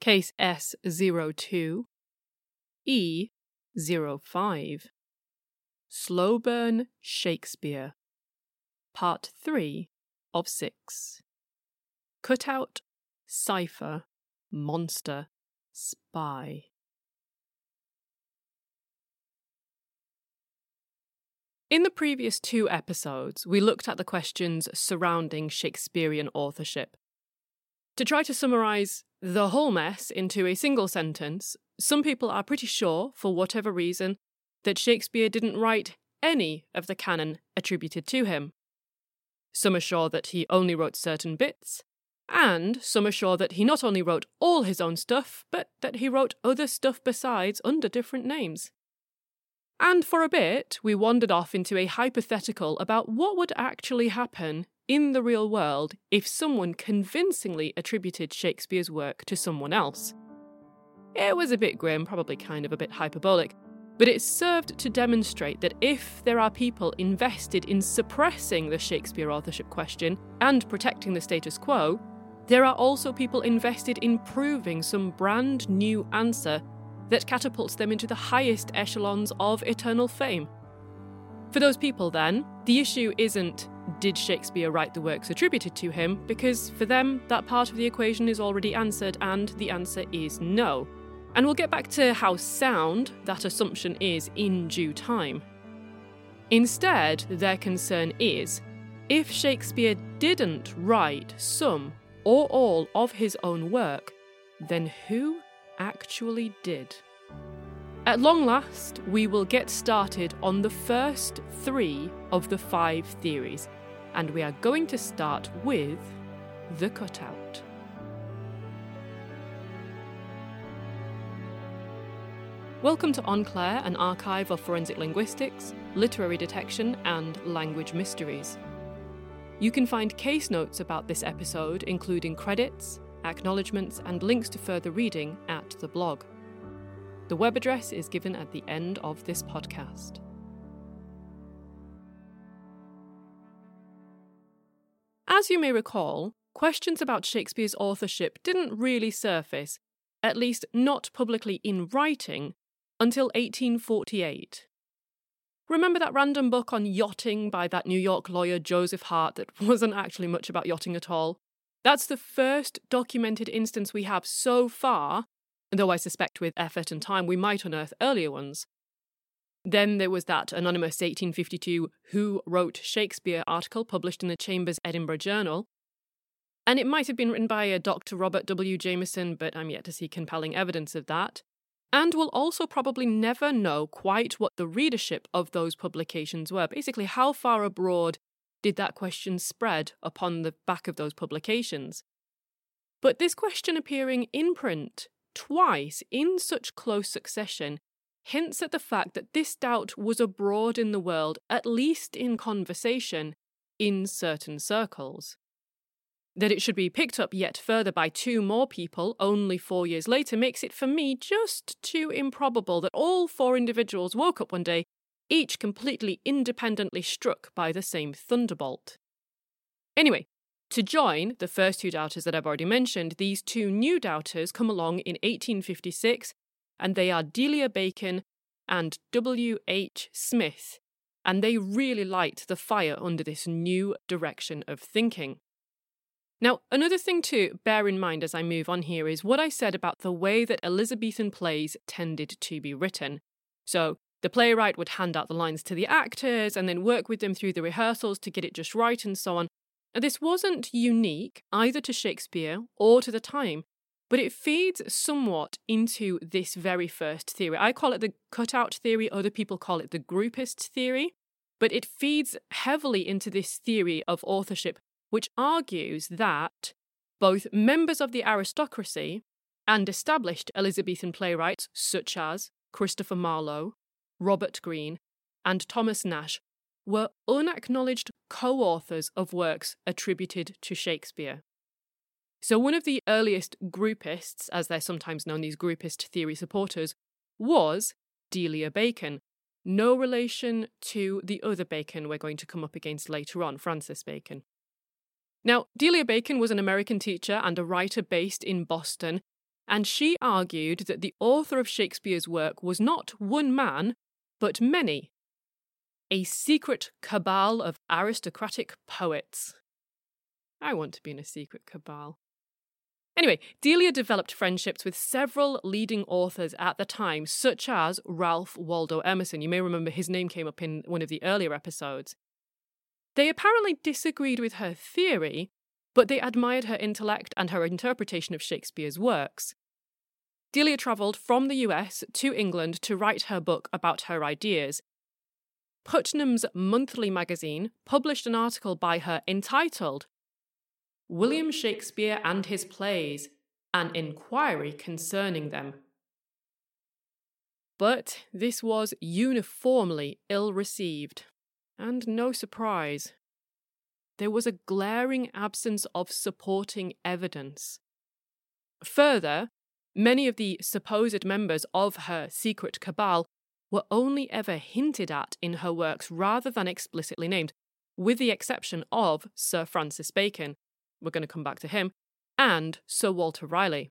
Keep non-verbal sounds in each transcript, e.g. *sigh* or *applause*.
Case S02, E05. Slowburn Shakespeare. Part 3 of 6. Cutout, Cipher, Monster, Spy. In the previous two episodes, we looked at the questions surrounding Shakespearean authorship. To try to summarise the whole mess into a single sentence, some people are pretty sure, for whatever reason, that Shakespeare didn't write any of the canon attributed to him. Some are sure that he only wrote certain bits, and some are sure that he not only wrote all his own stuff, but that he wrote other stuff besides under different names. And for a bit, we wandered off into a hypothetical about what would actually happen in the real world if someone convincingly attributed Shakespeare's work to someone else. It was a bit grim, probably kind of a bit hyperbolic, but it served to demonstrate that if there are people invested in suppressing the Shakespeare authorship question and protecting the status quo, there are also people invested in proving some brand new answer that catapults them into the highest echelons of eternal fame. For those people, then, the issue isn't did Shakespeare write the works attributed to him, because for them, that part of the equation is already answered, and the answer is no. And we'll get back to how sound that assumption is in due time. Instead, their concern is if Shakespeare didn't write some or all of his own work, then who actually did. At long last, we will get started on the first three of the five theories, and we are going to start with the cutout. Welcome to en clair, an archive of forensic linguistics, literary detection, and language mysteries. You can find case notes about this episode, including credits, acknowledgements, and links to further reading at the blog. The web address is given at the end of this podcast. As you may recall, questions about Shakespeare's authorship didn't really surface, at least not publicly in writing, until 1848. Remember that random book on yachting by that New York lawyer Joseph Hart that *laughs* wasn't actually much about yachting at all? That's the first documented instance we have so far, though I suspect with effort and time we might unearth earlier ones. Then there was that anonymous 1852 Who Wrote Shakespeare article published in the Chambers Edinburgh Journal. And it might have been written by a Dr. Robert W. Jameson, but I'm yet to see compelling evidence of that and we'll also probably never know quite what the readership of those publications were. Basically, how far abroad did that question spread upon the back of those publications? But this question appearing in print twice in such close succession hints at the fact that this doubt was abroad in the world, at least in conversation, in certain circles. That it should be picked up yet further by two more people only four years later makes it for me just too improbable that all four individuals woke up one day, each completely independently struck by the same thunderbolt. Anyway, to join the first two doubters that I've already mentioned, these two new doubters come along in 1856, and they are Delia Bacon and W. H. Smith, and they really light the fire under this new direction of thinking. Now, another thing to bear in mind as I move on here is what I said about the way that Elizabethan plays tended to be written. So, the playwright would hand out the lines to the actors and then work with them through the rehearsals to get it just right and so on. Now, this wasn't unique either to Shakespeare or to the time, but it feeds somewhat into this very first theory. I call it the cutout theory, other people call it the groupist theory, but it feeds heavily into this theory of authorship which argues that both members of the aristocracy and established Elizabethan playwrights such as Christopher Marlowe, Robert Greene, and Thomas Nash were unacknowledged co authors of works attributed to Shakespeare. So, one of the earliest groupists, as they're sometimes known, these groupist theory supporters, was Delia Bacon, no relation to the other Bacon we're going to come up against later on, Francis Bacon. Now, Delia Bacon was an American teacher and a writer based in Boston, and she argued that the author of Shakespeare's work was not one man, but many. A secret cabal of aristocratic poets. I want to be in a secret cabal. Anyway, Delia developed friendships with several leading authors at the time, such as Ralph Waldo Emerson. You may remember his name came up in one of the earlier episodes. They apparently disagreed with her theory, but they admired her intellect and her interpretation of Shakespeare's works. Delia travelled from the US to England to write her book about her ideas. Putnam's Monthly magazine published an article by her entitled William Shakespeare and His Plays An Inquiry Concerning Them. But this was uniformly ill received, and no surprise. There was a glaring absence of supporting evidence. Further, Many of the supposed members of her secret cabal were only ever hinted at in her works rather than explicitly named, with the exception of Sir Francis Bacon, we're going to come back to him, and Sir Walter Raleigh.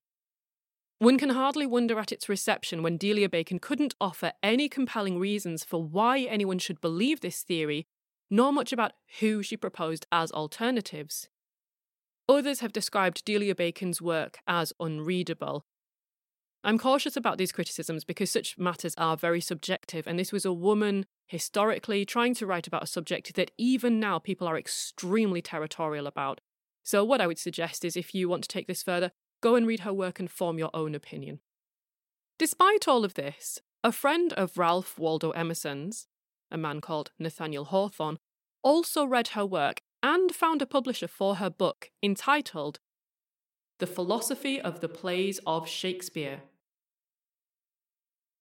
One can hardly wonder at its reception when Delia Bacon couldn't offer any compelling reasons for why anyone should believe this theory, nor much about who she proposed as alternatives. Others have described Delia Bacon's work as unreadable, I'm cautious about these criticisms because such matters are very subjective, and this was a woman historically trying to write about a subject that even now people are extremely territorial about. So, what I would suggest is if you want to take this further, go and read her work and form your own opinion. Despite all of this, a friend of Ralph Waldo Emerson's, a man called Nathaniel Hawthorne, also read her work and found a publisher for her book entitled The Philosophy of the Plays of Shakespeare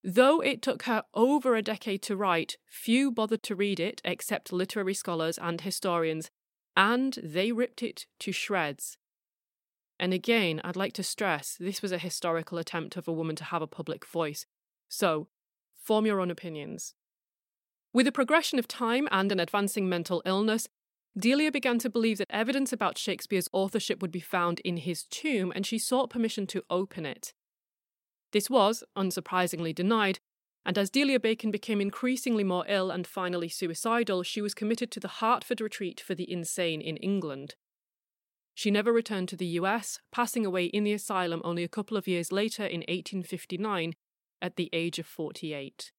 Though it took her over a decade to write, few bothered to read it except literary scholars and historians, and they ripped it to shreds. And again, I'd like to stress this was a historical attempt of a woman to have a public voice. So, form your own opinions. With the progression of time and an advancing mental illness, Delia began to believe that evidence about Shakespeare's authorship would be found in his tomb, and she sought permission to open it. This was, unsurprisingly, denied, and as Delia Bacon became increasingly more ill and finally suicidal, she was committed to the Hartford Retreat for the Insane in England. She never returned to the US, passing away in the asylum only a couple of years later in 1859 at the age of 48.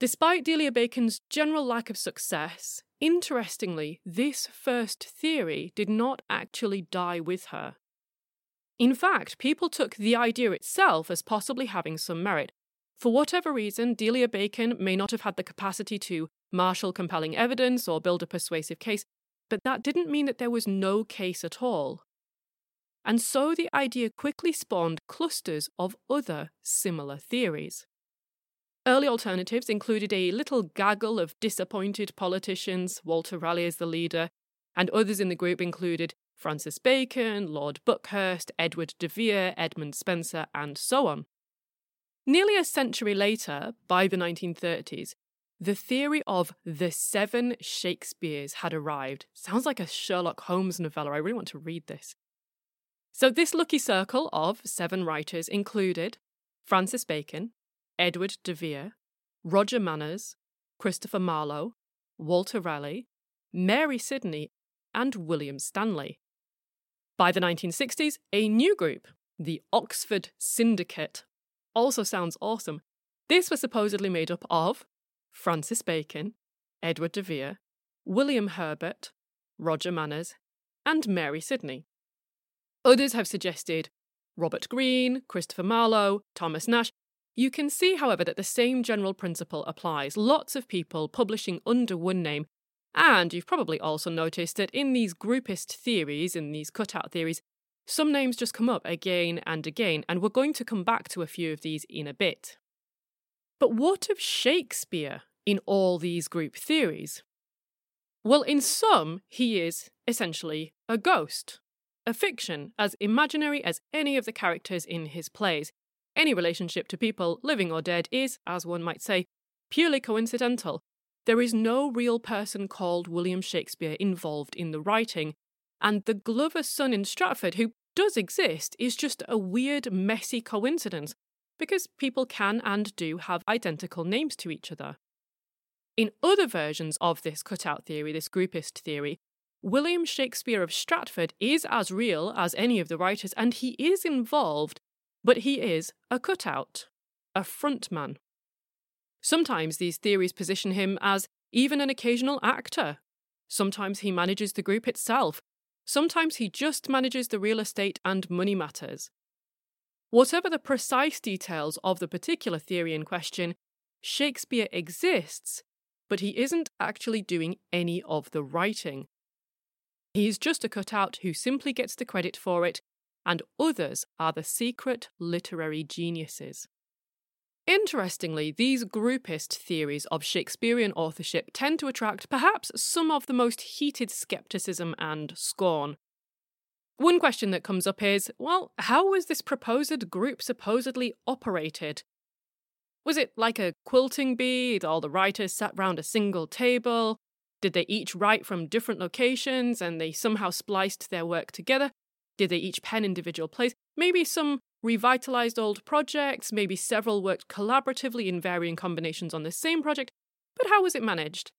Despite Delia Bacon's general lack of success, interestingly, this first theory did not actually die with her. In fact, people took the idea itself as possibly having some merit. For whatever reason, Delia Bacon may not have had the capacity to marshal compelling evidence or build a persuasive case, but that didn't mean that there was no case at all. And so the idea quickly spawned clusters of other similar theories. Early alternatives included a little gaggle of disappointed politicians, Walter Raleigh as the leader, and others in the group included Francis Bacon, Lord Buckhurst, Edward de Vere, Edmund Spenser, and so on. Nearly a century later, by the 1930s, the theory of the seven Shakespeares had arrived. Sounds like a Sherlock Holmes novella. I really want to read this. So, this lucky circle of seven writers included Francis Bacon, Edward de Vere, Roger Manners, Christopher Marlowe, Walter Raleigh, Mary Sidney, and William Stanley. By the 1960s, a new group, the Oxford Syndicate, also sounds awesome. This was supposedly made up of Francis Bacon, Edward de Vere, William Herbert, Roger Manners, and Mary Sidney. Others have suggested Robert Greene, Christopher Marlowe, Thomas Nash. You can see, however, that the same general principle applies. Lots of people publishing under one name and you've probably also noticed that in these groupist theories, in these cutout theories, some names just come up again and again, and we're going to come back to a few of these in a bit. But what of Shakespeare in all these group theories? Well, in some, he is essentially a ghost, a fiction, as imaginary as any of the characters in his plays. Any relationship to people, living or dead, is, as one might say, purely coincidental, there is no real person called William Shakespeare involved in the writing, and the Glover's son in Stratford, who does exist is just a weird, messy coincidence because people can and do have identical names to each other. In other versions of this cutout theory, this groupist theory, William Shakespeare of Stratford is as real as any of the writers, and he is involved, but he is a cutout, a frontman. Sometimes these theories position him as even an occasional actor. Sometimes he manages the group itself. Sometimes he just manages the real estate and money matters. Whatever the precise details of the particular theory in question, Shakespeare exists but he isn't actually doing any of the writing. He's just a cutout who simply gets the credit for it, and others are the secret literary geniuses. Interestingly, these groupist theories of Shakespearean authorship tend to attract perhaps some of the most heated skepticism and scorn. One question that comes up is well, how was this proposed group supposedly operated? Was it like a quilting bee? All the writers sat round a single table? Did they each write from different locations and they somehow spliced their work together? Did they each pen individual plays? Maybe some revitalized old projects, maybe several worked collaboratively in varying combinations on the same project, but how was it managed?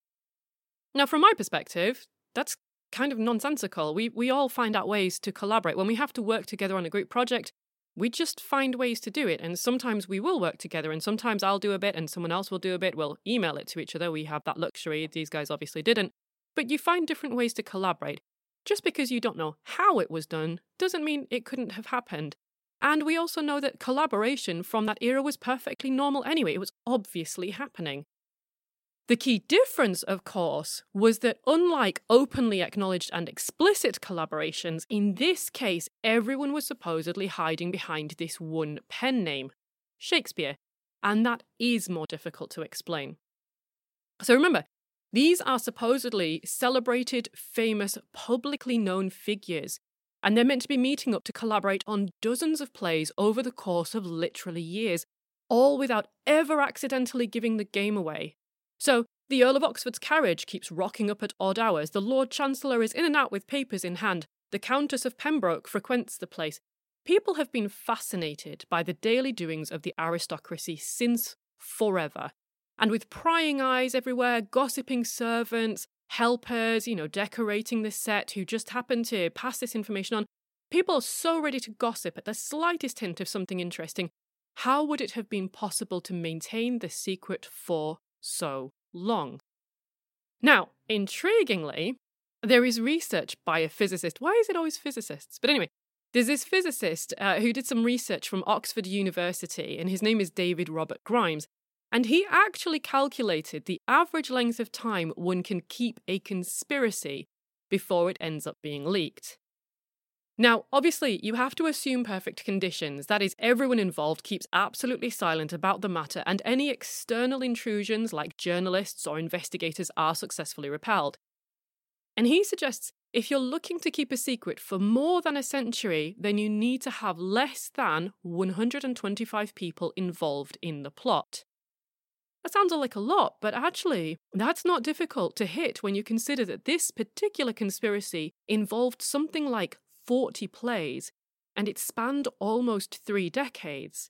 Now, from my perspective, that's kind of nonsensical. We, we all find out ways to collaborate. When we have to work together on a group project, we just find ways to do it. And sometimes we will work together, and sometimes I'll do a bit and someone else will do a bit. We'll email it to each other. We have that luxury. These guys obviously didn't. But you find different ways to collaborate. Just because you don't know how it was done doesn't mean it couldn't have happened. And we also know that collaboration from that era was perfectly normal anyway. It was obviously happening. The key difference, of course, was that unlike openly acknowledged and explicit collaborations, in this case, everyone was supposedly hiding behind this one pen name, Shakespeare, and that is more difficult to explain. So remember, these are supposedly celebrated, famous, publicly known figures, and they're meant to be meeting up to collaborate on dozens of plays over the course of literally years, all without ever accidentally giving the game away so, the Earl of Oxford's carriage keeps rocking up at odd hours, the Lord Chancellor is in and out with papers in hand, the Countess of Pembroke frequents the place. People have been fascinated by the daily doings of the aristocracy since forever. And with prying eyes everywhere, gossiping servants, helpers, you know, decorating the set who just happen to pass this information on, people are so ready to gossip at the slightest hint of something interesting. How would it have been possible to maintain the secret for so long. Now, intriguingly, there is research by a physicist. Why is it always physicists? But anyway, there's this physicist uh, who did some research from Oxford University, and his name is David Robert Grimes. And he actually calculated the average length of time one can keep a conspiracy before it ends up being leaked. Now, obviously, you have to assume perfect conditions. That is, everyone involved keeps absolutely silent about the matter, and any external intrusions, like journalists or investigators, are successfully repelled. And he suggests if you're looking to keep a secret for more than a century, then you need to have less than 125 people involved in the plot. That sounds like a lot, but actually, that's not difficult to hit when you consider that this particular conspiracy involved something like 40 plays, and it spanned almost three decades.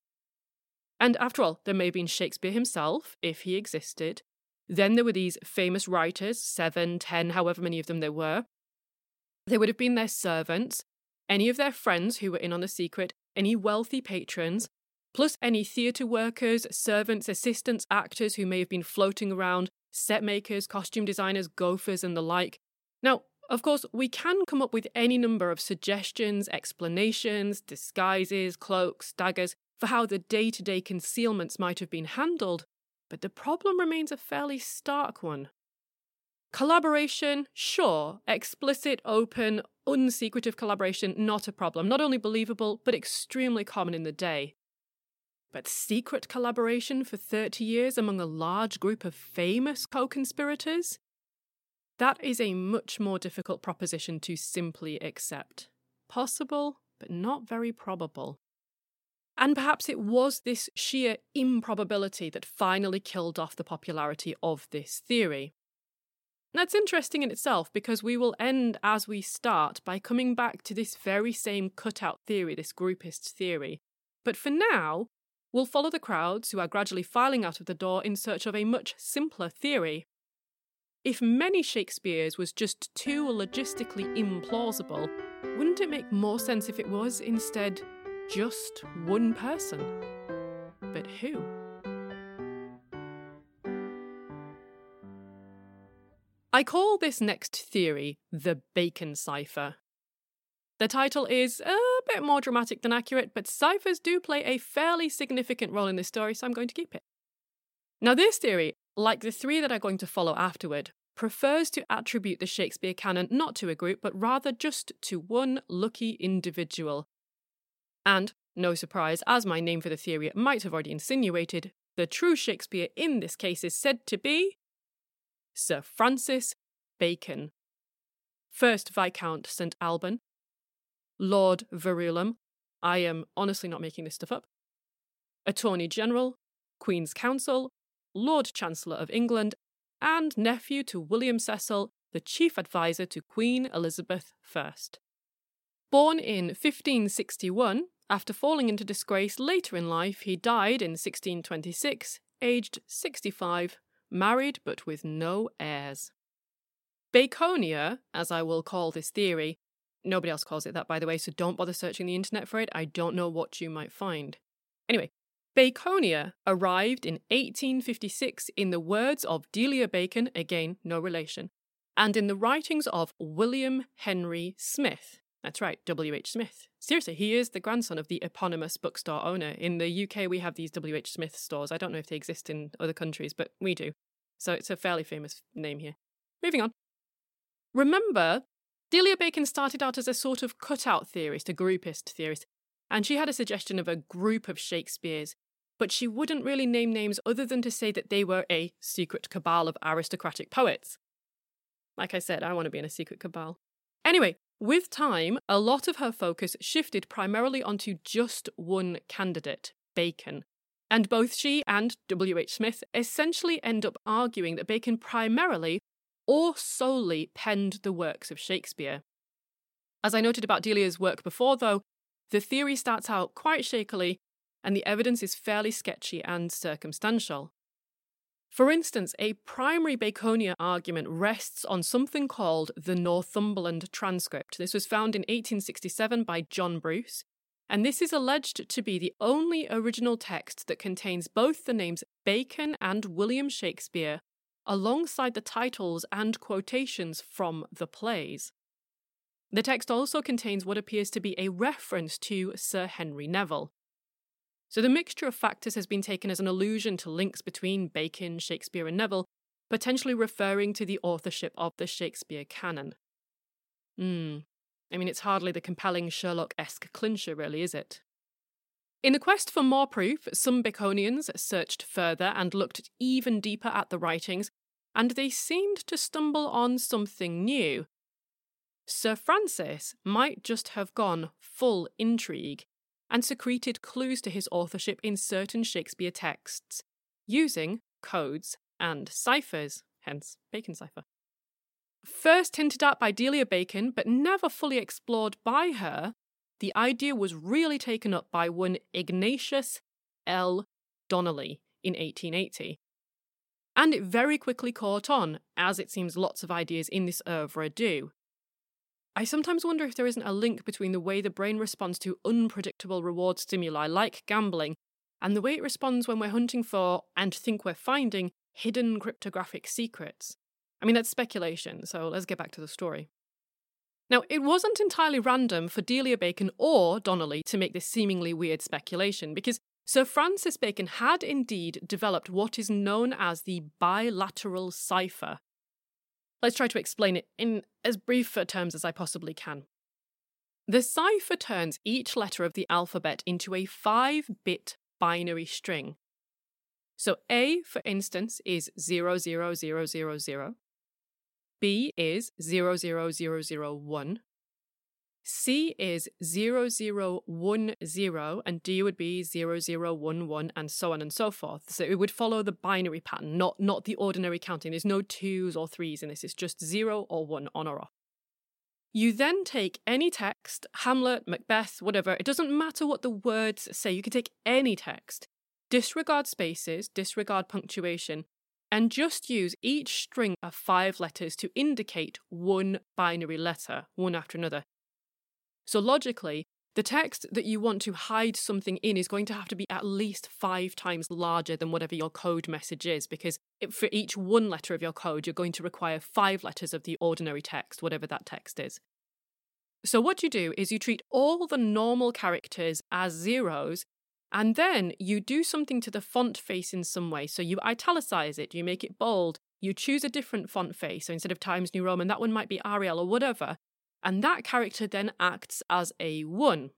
And after all, there may have been Shakespeare himself, if he existed. Then there were these famous writers, seven, ten, however many of them there were. There would have been their servants, any of their friends who were in on the secret, any wealthy patrons, plus any theatre workers, servants, assistants, actors who may have been floating around, set makers, costume designers, gophers, and the like. Now, of course, we can come up with any number of suggestions, explanations, disguises, cloaks, daggers for how the day to day concealments might have been handled, but the problem remains a fairly stark one. Collaboration, sure, explicit, open, unsecretive collaboration, not a problem, not only believable, but extremely common in the day. But secret collaboration for 30 years among a large group of famous co conspirators? That is a much more difficult proposition to simply accept. Possible, but not very probable. And perhaps it was this sheer improbability that finally killed off the popularity of this theory. That's interesting in itself because we will end as we start by coming back to this very same cutout theory, this groupist theory. But for now, we'll follow the crowds who are gradually filing out of the door in search of a much simpler theory. If many Shakespeares was just too logistically implausible, wouldn't it make more sense if it was instead just one person? But who? I call this next theory the Bacon cipher. The title is a bit more dramatic than accurate, but ciphers do play a fairly significant role in this story, so I'm going to keep it. Now, this theory, like the three that are going to follow afterward, prefers to attribute the Shakespeare canon not to a group, but rather just to one lucky individual. And, no surprise, as my name for the theory might have already insinuated, the true Shakespeare in this case is said to be Sir Francis Bacon, first Viscount St Alban, Lord Verulam, I am honestly not making this stuff up, Attorney General, Queen's Counsel, Lord Chancellor of England, and nephew to William Cecil, the chief adviser to Queen Elizabeth I. Born in 1561, after falling into disgrace later in life, he died in 1626, aged 65, married but with no heirs. Baconia, as I will call this theory, nobody else calls it that by the way, so don't bother searching the internet for it. I don't know what you might find. Anyway, Baconia arrived in 1856 in the words of Delia Bacon, again, no relation, and in the writings of William Henry Smith. That's right, W.H. Smith. Seriously, he is the grandson of the eponymous bookstore owner. In the UK, we have these W.H. Smith stores. I don't know if they exist in other countries, but we do. So it's a fairly famous name here. Moving on. Remember, Delia Bacon started out as a sort of cutout theorist, a groupist theorist, and she had a suggestion of a group of Shakespeares, but she wouldn't really name names other than to say that they were a secret cabal of aristocratic poets. Like I said, I want to be in a secret cabal. Anyway, with time, a lot of her focus shifted primarily onto just one candidate, Bacon, and both she and W.H. Smith essentially end up arguing that Bacon primarily or solely penned the works of Shakespeare. As I noted about Delia's work before, though, the theory starts out quite shakily, and the evidence is fairly sketchy and circumstantial. For instance, a primary Baconia argument rests on something called the Northumberland Transcript. This was found in 1867 by John Bruce, and this is alleged to be the only original text that contains both the names Bacon and William Shakespeare, alongside the titles and quotations from the plays. The text also contains what appears to be a reference to Sir Henry Neville. So the mixture of factors has been taken as an allusion to links between Bacon, Shakespeare, and Neville, potentially referring to the authorship of the Shakespeare canon. Hmm, I mean, it's hardly the compelling Sherlock esque clincher, really, is it? In the quest for more proof, some Baconians searched further and looked even deeper at the writings, and they seemed to stumble on something new. Sir Francis might just have gone full intrigue and secreted clues to his authorship in certain Shakespeare texts, using codes and ciphers, hence Bacon cipher. First hinted at by Delia Bacon, but never fully explored by her, the idea was really taken up by one Ignatius L. Donnelly in 1880. And it very quickly caught on, as it seems lots of ideas in this oeuvre do. I sometimes wonder if there isn't a link between the way the brain responds to unpredictable reward stimuli like gambling and the way it responds when we're hunting for and think we're finding hidden cryptographic secrets. I mean, that's speculation, so let's get back to the story. Now, it wasn't entirely random for Delia Bacon or Donnelly to make this seemingly weird speculation, because Sir Francis Bacon had indeed developed what is known as the bilateral cipher. Let's try to explain it in as brief terms as I possibly can. The cipher turns each letter of the alphabet into a 5 bit binary string. So A, for instance, is 00000, B is 00001. C is 0010 and D would be 0011 and so on and so forth. So it would follow the binary pattern, not, not the ordinary counting. There's no twos or threes in this, it's just zero or one on or off. You then take any text, Hamlet, Macbeth, whatever, it doesn't matter what the words say, you can take any text, disregard spaces, disregard punctuation, and just use each string of five letters to indicate one binary letter, one after another. So logically, the text that you want to hide something in is going to have to be at least five times larger than whatever your code message is, because for each one letter of your code, you're going to require five letters of the ordinary text, whatever that text is. So, what you do is you treat all the normal characters as zeros, and then you do something to the font face in some way. So, you italicize it, you make it bold, you choose a different font face. So, instead of Times New Roman, that one might be Arial or whatever and that character then acts as a 1.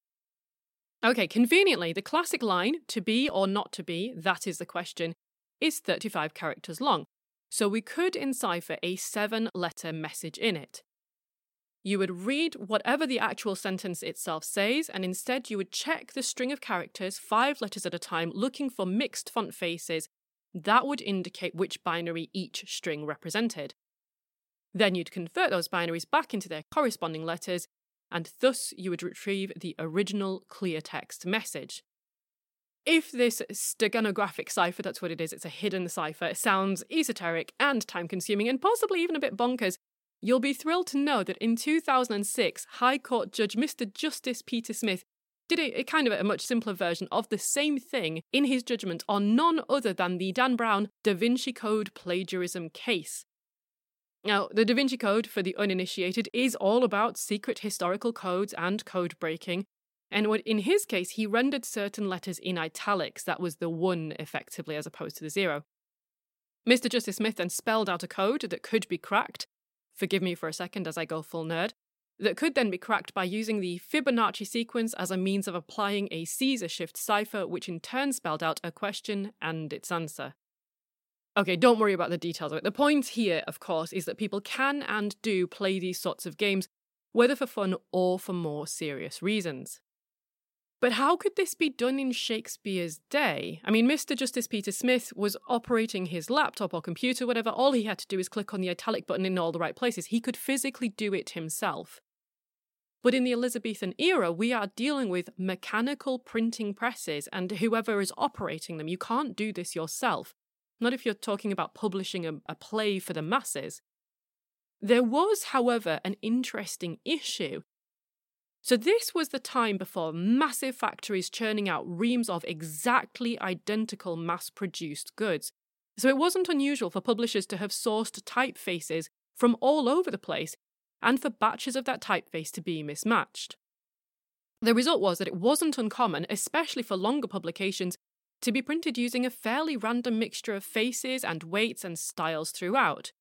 Okay, conveniently, the classic line, to be or not to be, that is the question, is 35 characters long, so we could encipher a seven letter message in it. You would read whatever the actual sentence itself says, and instead you would check the string of characters, five letters at a time, looking for mixed font faces. That would indicate which binary each string represented. Then you'd convert those binaries back into their corresponding letters, and thus you would retrieve the original clear text message. If this steganographic cipher, that's what it is, it's a hidden cipher, sounds esoteric and time consuming and possibly even a bit bonkers, you'll be thrilled to know that in 2006, High Court Judge Mr. Justice Peter Smith did a, a, kind of a much simpler version of the same thing in his judgment on none other than the Dan Brown Da Vinci Code plagiarism case. Now, the Da Vinci Code, for the uninitiated, is all about secret historical codes and code breaking. And what, in his case, he rendered certain letters in italics. That was the one, effectively, as opposed to the zero. Mr. Justice Smith then spelled out a code that could be cracked. Forgive me for a second as I go full nerd. That could then be cracked by using the Fibonacci sequence as a means of applying a Caesar shift cipher, which in turn spelled out a question and its answer. Okay, don't worry about the details of it. The point here, of course, is that people can and do play these sorts of games, whether for fun or for more serious reasons. But how could this be done in Shakespeare's day? I mean, Mr. Justice Peter Smith was operating his laptop or computer, whatever. All he had to do is click on the italic button in all the right places. He could physically do it himself. But in the Elizabethan era, we are dealing with mechanical printing presses, and whoever is operating them, you can't do this yourself not if you're talking about publishing a, a play for the masses. There was, however, an interesting issue. So, this was the time before massive factories churning out reams of exactly identical mass produced goods. So, it wasn't unusual for publishers to have sourced typefaces from all over the place and for batches of that typeface to be mismatched. The result was that it wasn't uncommon, especially for longer publications, to be printed using a fairly random mixture of faces and weights and styles throughout.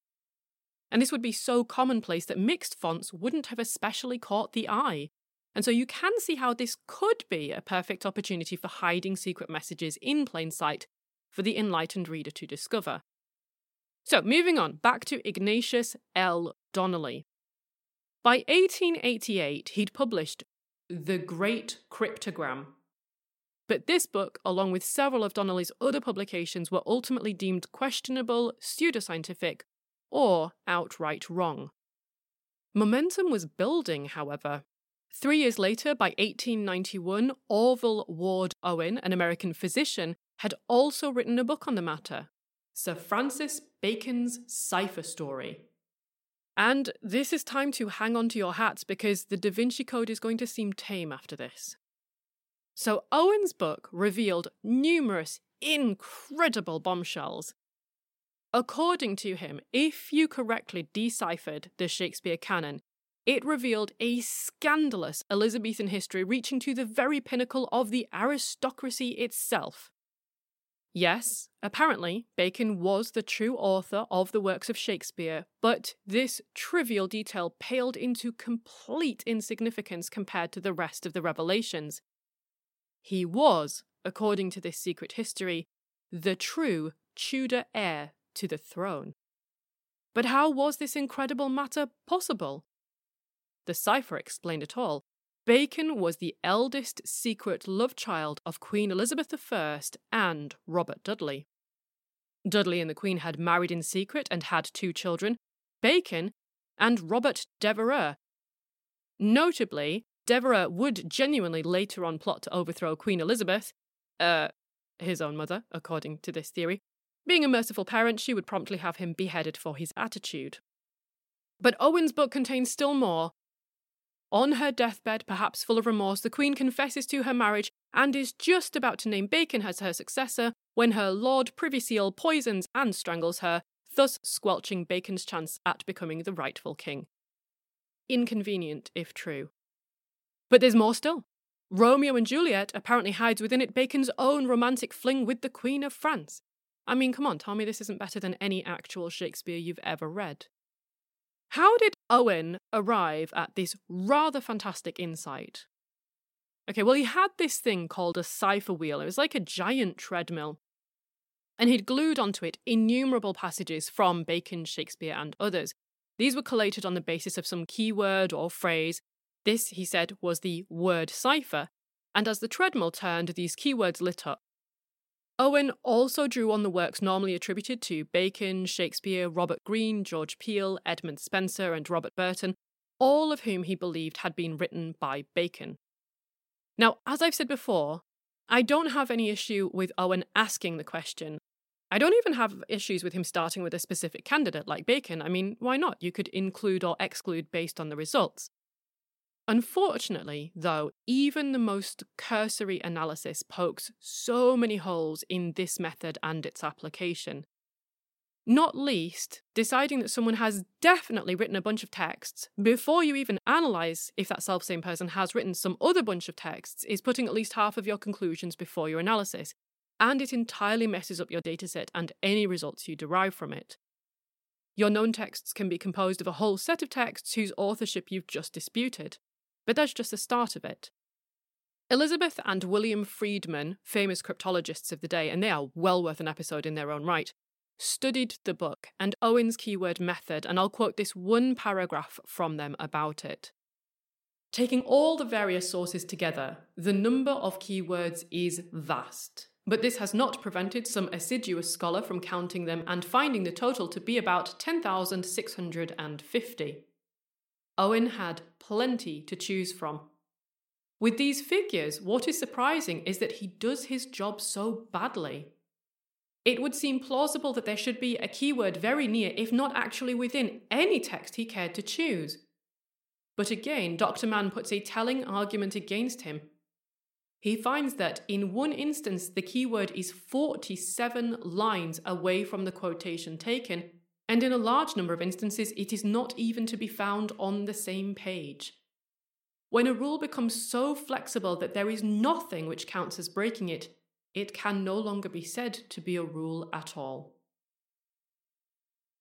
And this would be so commonplace that mixed fonts wouldn't have especially caught the eye. And so you can see how this could be a perfect opportunity for hiding secret messages in plain sight for the enlightened reader to discover. So, moving on, back to Ignatius L. Donnelly. By 1888, he'd published The Great Cryptogram, but this book, along with several of Donnelly's other publications, were ultimately deemed questionable, pseudoscientific, or outright wrong. Momentum was building, however. Three years later, by 1891, Orville Ward Owen, an American physician, had also written a book on the matter Sir Francis Bacon's Cipher Story. And this is time to hang on to your hats because the Da Vinci Code is going to seem tame after this. So Owen's book revealed numerous incredible bombshells. According to him, if you correctly deciphered the Shakespeare canon, it revealed a scandalous Elizabethan history reaching to the very pinnacle of the aristocracy itself. Yes, apparently, Bacon was the true author of the works of Shakespeare, but this trivial detail paled into complete insignificance compared to the rest of the revelations. He was, according to this secret history, the true Tudor heir to the throne. But how was this incredible matter possible? The cipher explained it all. Bacon was the eldest secret love child of Queen Elizabeth I and Robert Dudley. Dudley and the Queen had married in secret and had two children, Bacon and Robert Devereux. Notably, Devereux would genuinely later on plot to overthrow Queen Elizabeth, uh, his own mother, according to this theory. Being a merciful parent, she would promptly have him beheaded for his attitude. But Owen's book contains still more. On her deathbed, perhaps full of remorse, the Queen confesses to her marriage and is just about to name Bacon as her successor when her Lord Privy Seal poisons and strangles her, thus squelching Bacon's chance at becoming the rightful king. Inconvenient, if true. But there's more still. Romeo and Juliet apparently hides within it Bacon's own romantic fling with the Queen of France. I mean, come on, tell me this isn't better than any actual Shakespeare you've ever read. How did Owen arrive at this rather fantastic insight? Okay, well, he had this thing called a cipher wheel. It was like a giant treadmill. And he'd glued onto it innumerable passages from Bacon, Shakespeare, and others. These were collated on the basis of some keyword or phrase. This, he said, was the word cipher. And as the treadmill turned, these keywords lit up. Owen also drew on the works normally attributed to Bacon, Shakespeare, Robert Greene, George Peele, Edmund Spenser, and Robert Burton, all of whom he believed had been written by Bacon. Now, as I've said before, I don't have any issue with Owen asking the question. I don't even have issues with him starting with a specific candidate like Bacon. I mean, why not? You could include or exclude based on the results. Unfortunately, though, even the most cursory analysis pokes so many holes in this method and its application. Not least, deciding that someone has definitely written a bunch of texts before you even analyse if that self same person has written some other bunch of texts is putting at least half of your conclusions before your analysis, and it entirely messes up your dataset and any results you derive from it. Your known texts can be composed of a whole set of texts whose authorship you've just disputed but that's just the start of it. Elizabeth and William Friedman, famous cryptologists of the day, and they are well worth an episode in their own right, studied the book and Owen's keyword method, and I'll quote this one paragraph from them about it. Taking all the various sources together, the number of keywords is vast, but this has not prevented some assiduous scholar from counting them and finding the total to be about 10,650. Owen had plenty to choose from. With these figures, what is surprising is that he does his job so badly. It would seem plausible that there should be a keyword very near, if not actually within, any text he cared to choose. But again, Dr. Mann puts a telling argument against him. He finds that in one instance, the keyword is 47 lines away from the quotation taken, and in a large number of instances, it is not even to be found on the same page. When a rule becomes so flexible that there is nothing which counts as breaking it, it can no longer be said to be a rule at all.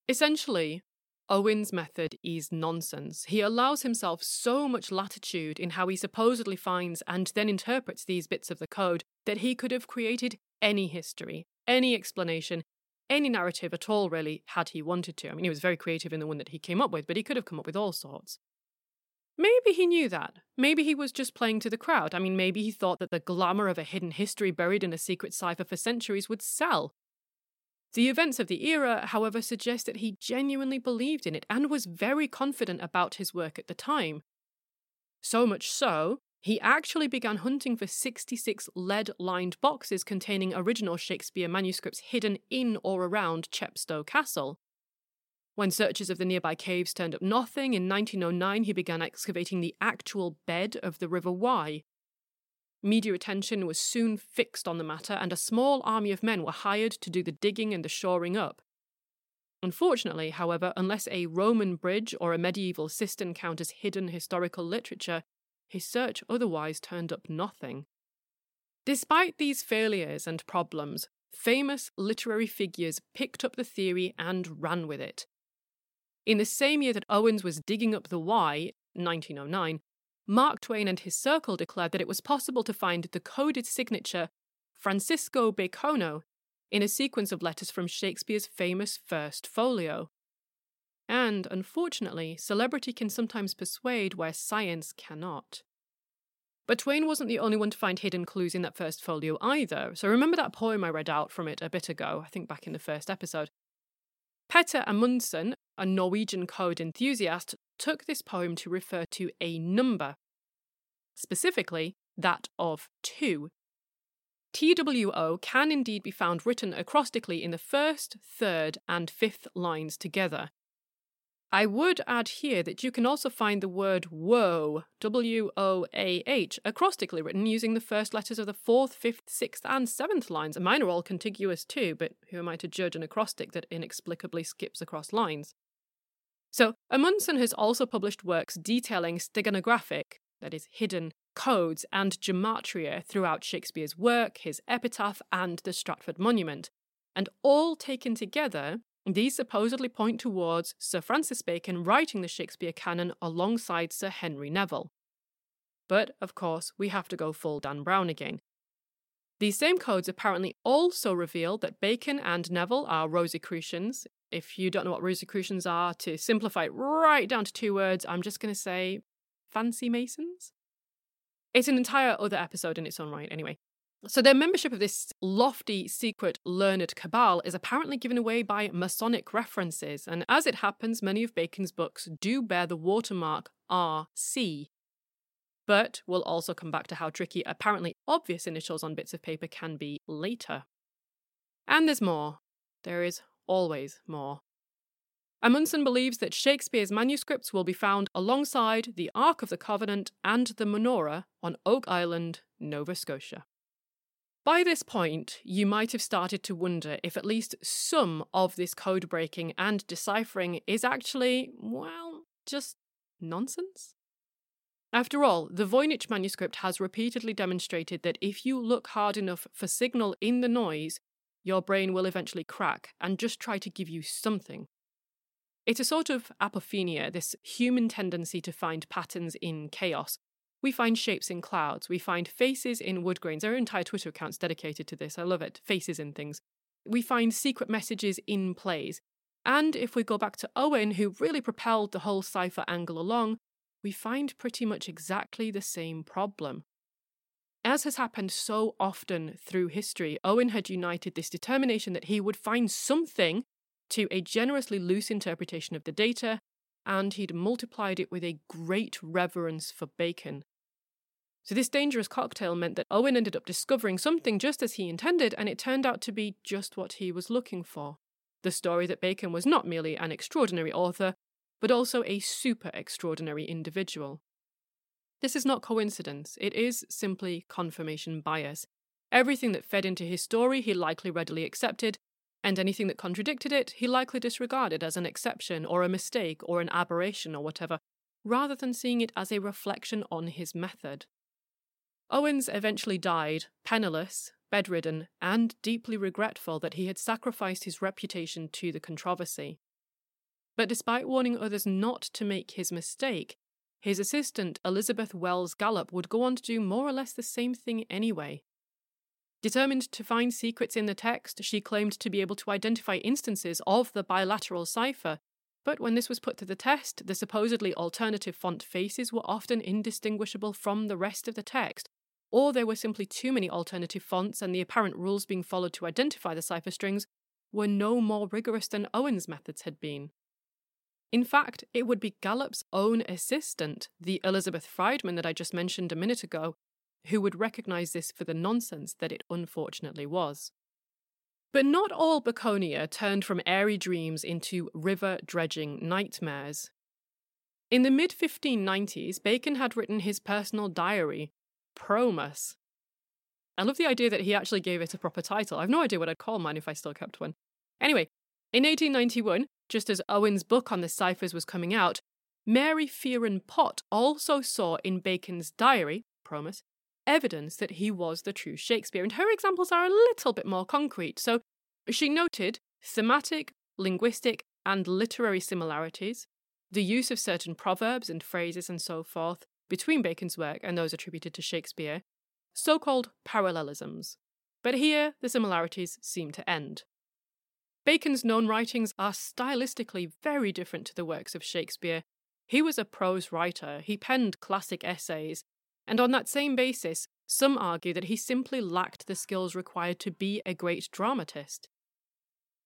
Essentially, Owen's method is nonsense. He allows himself so much latitude in how he supposedly finds and then interprets these bits of the code that he could have created any history, any explanation, any narrative at all, really, had he wanted to. I mean, he was very creative in the one that he came up with, but he could have come up with all sorts. Maybe he knew that. Maybe he was just playing to the crowd. I mean, maybe he thought that the glamour of a hidden history buried in a secret cipher for centuries would sell. The events of the era, however, suggest that he genuinely believed in it and was very confident about his work at the time. So much so he actually began hunting for 66 lead lined boxes containing original Shakespeare manuscripts hidden in or around Chepstow Castle. When searches of the nearby caves turned up nothing, in 1909 he began excavating the actual bed of the River Wye. Media attention was soon fixed on the matter, and a small army of men were hired to do the digging and the shoring up. Unfortunately, however, unless a Roman bridge or a medieval cistern count as hidden historical literature, his search otherwise turned up nothing. Despite these failures and problems, famous literary figures picked up the theory and ran with it. In the same year that Owens was digging up the Wye, 1909, Mark Twain and his circle declared that it was possible to find the coded signature Francisco Bacono in a sequence of letters from Shakespeare's famous First Folio. And, unfortunately, celebrity can sometimes persuade where science cannot. But Twain wasn't the only one to find hidden clues in that first folio either. So remember that poem I read out from it a bit ago, I think back in the first episode. Petter Amundsen, a Norwegian code enthusiast, took this poem to refer to a number, specifically that of two. TWO can indeed be found written acrostically in the first, third, and fifth lines together, I would add here that you can also find the word woah, W O A H, acrostically written using the first letters of the fourth, fifth, sixth, and seventh lines. Mine are all contiguous too, but who am I to judge an acrostic that inexplicably skips across lines? So, Amundsen has also published works detailing steganographic, that is, hidden, codes and gematria throughout Shakespeare's work, his epitaph, and the Stratford Monument. And all taken together, these supposedly point towards Sir Francis Bacon writing the Shakespeare canon alongside Sir Henry Neville. But, of course, we have to go full Dan Brown again. These same codes apparently also reveal that Bacon and Neville are Rosicrucians. If you don't know what Rosicrucians are, to simplify it right down to two words, I'm just going to say fancy Masons? It's an entire other episode in its own right, anyway. So, their membership of this lofty, secret, learned cabal is apparently given away by Masonic references, and as it happens, many of Bacon's books do bear the watermark RC. But we'll also come back to how tricky apparently obvious initials on bits of paper can be later. And there's more. There is always more. Amundsen believes that Shakespeare's manuscripts will be found alongside the Ark of the Covenant and the menorah on Oak Island, Nova Scotia. By this point, you might have started to wonder if at least some of this code breaking and deciphering is actually, well, just nonsense. After all, the Voynich manuscript has repeatedly demonstrated that if you look hard enough for signal in the noise, your brain will eventually crack and just try to give you something. It's a sort of apophenia, this human tendency to find patterns in chaos, we find shapes in clouds. We find faces in wood grains. There are entire Twitter accounts dedicated to this. I love it. Faces in things. We find secret messages in plays. And if we go back to Owen, who really propelled the whole cipher angle along, we find pretty much exactly the same problem. As has happened so often through history, Owen had united this determination that he would find something to a generously loose interpretation of the data, and he'd multiplied it with a great reverence for Bacon. So, this dangerous cocktail meant that Owen ended up discovering something just as he intended, and it turned out to be just what he was looking for the story that Bacon was not merely an extraordinary author, but also a super extraordinary individual. This is not coincidence, it is simply confirmation bias. Everything that fed into his story he likely readily accepted, and anything that contradicted it he likely disregarded as an exception or a mistake or an aberration or whatever, rather than seeing it as a reflection on his method. Owens eventually died, penniless, bedridden, and deeply regretful that he had sacrificed his reputation to the controversy. But despite warning others not to make his mistake, his assistant, Elizabeth Wells Gallup, would go on to do more or less the same thing anyway. Determined to find secrets in the text, she claimed to be able to identify instances of the bilateral cipher, but when this was put to the test, the supposedly alternative font faces were often indistinguishable from the rest of the text, or there were simply too many alternative fonts and the apparent rules being followed to identify the cipher strings were no more rigorous than Owen's methods had been. In fact, it would be Gallup's own assistant, the Elizabeth Friedman that I just mentioned a minute ago, who would recognise this for the nonsense that it unfortunately was. But not all Baconia turned from airy dreams into river dredging nightmares. In the mid 1590s, Bacon had written his personal diary, Promus. I love the idea that he actually gave it a proper title. I've no idea what I'd call mine if I still kept one. Anyway, in 1891, just as Owen's book on the ciphers was coming out, Mary Fearon Pott also saw in Bacon's diary, Promus, evidence that he was the true Shakespeare, and her examples are a little bit more concrete. So she noted thematic, linguistic, and literary similarities, the use of certain proverbs and phrases and so forth, between Bacon's work and those attributed to Shakespeare, so called parallelisms. But here the similarities seem to end. Bacon's known writings are stylistically very different to the works of Shakespeare. He was a prose writer, he penned classic essays, And on that same basis, some argue that he simply lacked the skills required to be a great dramatist.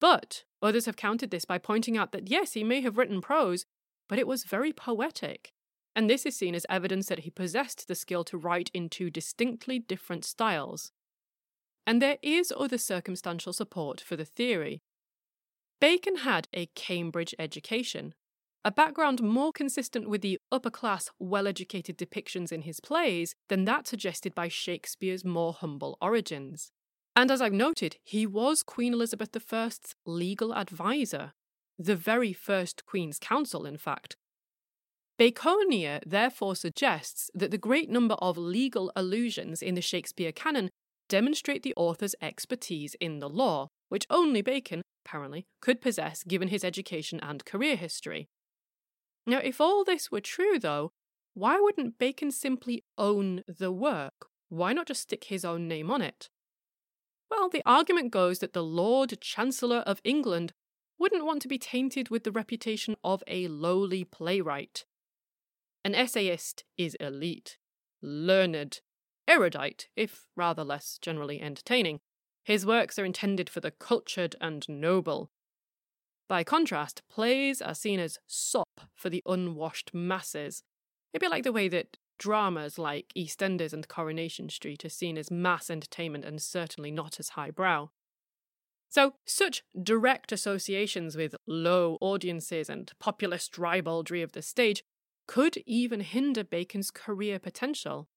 But others have countered this by pointing out that yes, he may have written prose, but it was very poetic. And this is seen as evidence that he possessed the skill to write in two distinctly different styles. And there is other circumstantial support for the theory. Bacon had a Cambridge education, a background more consistent with the upper class, well educated depictions in his plays than that suggested by Shakespeare's more humble origins. And as I've noted, he was Queen Elizabeth I's legal advisor, the very first Queen's Counsel, in fact. Baconia therefore suggests that the great number of legal allusions in the Shakespeare canon demonstrate the author's expertise in the law, which only Bacon, apparently, could possess given his education and career history. Now, if all this were true, though, why wouldn't Bacon simply own the work? Why not just stick his own name on it? Well, the argument goes that the Lord Chancellor of England wouldn't want to be tainted with the reputation of a lowly playwright. An essayist is elite, learned, erudite, if rather less generally entertaining. His works are intended for the cultured and noble. By contrast, plays are seen as sop for the unwashed masses. A bit like the way that dramas like EastEnders and Coronation Street are seen as mass entertainment and certainly not as highbrow. So, such direct associations with low audiences and populist ribaldry of the stage could even hinder Bacon's career potential.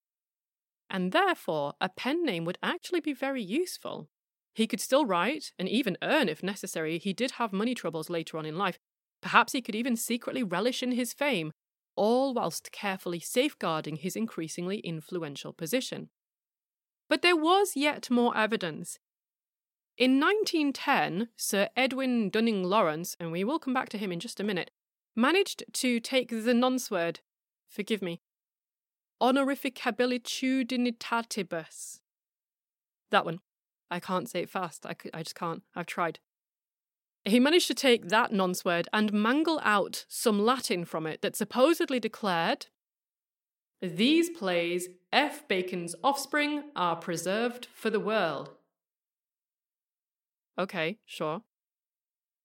And therefore, a pen name would actually be very useful. He could still write and even earn if necessary. He did have money troubles later on in life. Perhaps he could even secretly relish in his fame, all whilst carefully safeguarding his increasingly influential position. But there was yet more evidence. In 1910, Sir Edwin Durning Lawrence, and we will come back to him in just a minute, managed to take the nonce word, forgive me, honorificabilitudinitatibus. That one. I can't say it fast. I, I just can't. I've tried. He managed to take that nonce word and mangle out some Latin from it that supposedly declared These plays, F. Bacon's offspring, are preserved for the world. Okay, sure.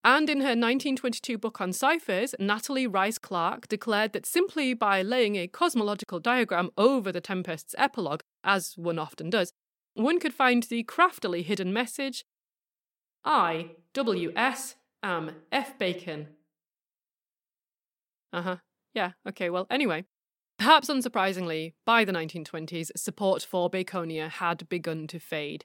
And in her 1922 book on ciphers, Natalie Rice Clark declared that simply by laying a cosmological diagram over the Tempest's epilogue, as one often does, one could find the craftily hidden message I, W, S, am F. Bacon. Uh huh. Yeah, okay, well, anyway. Perhaps unsurprisingly, by the 1920s, support for Baconia had begun to fade.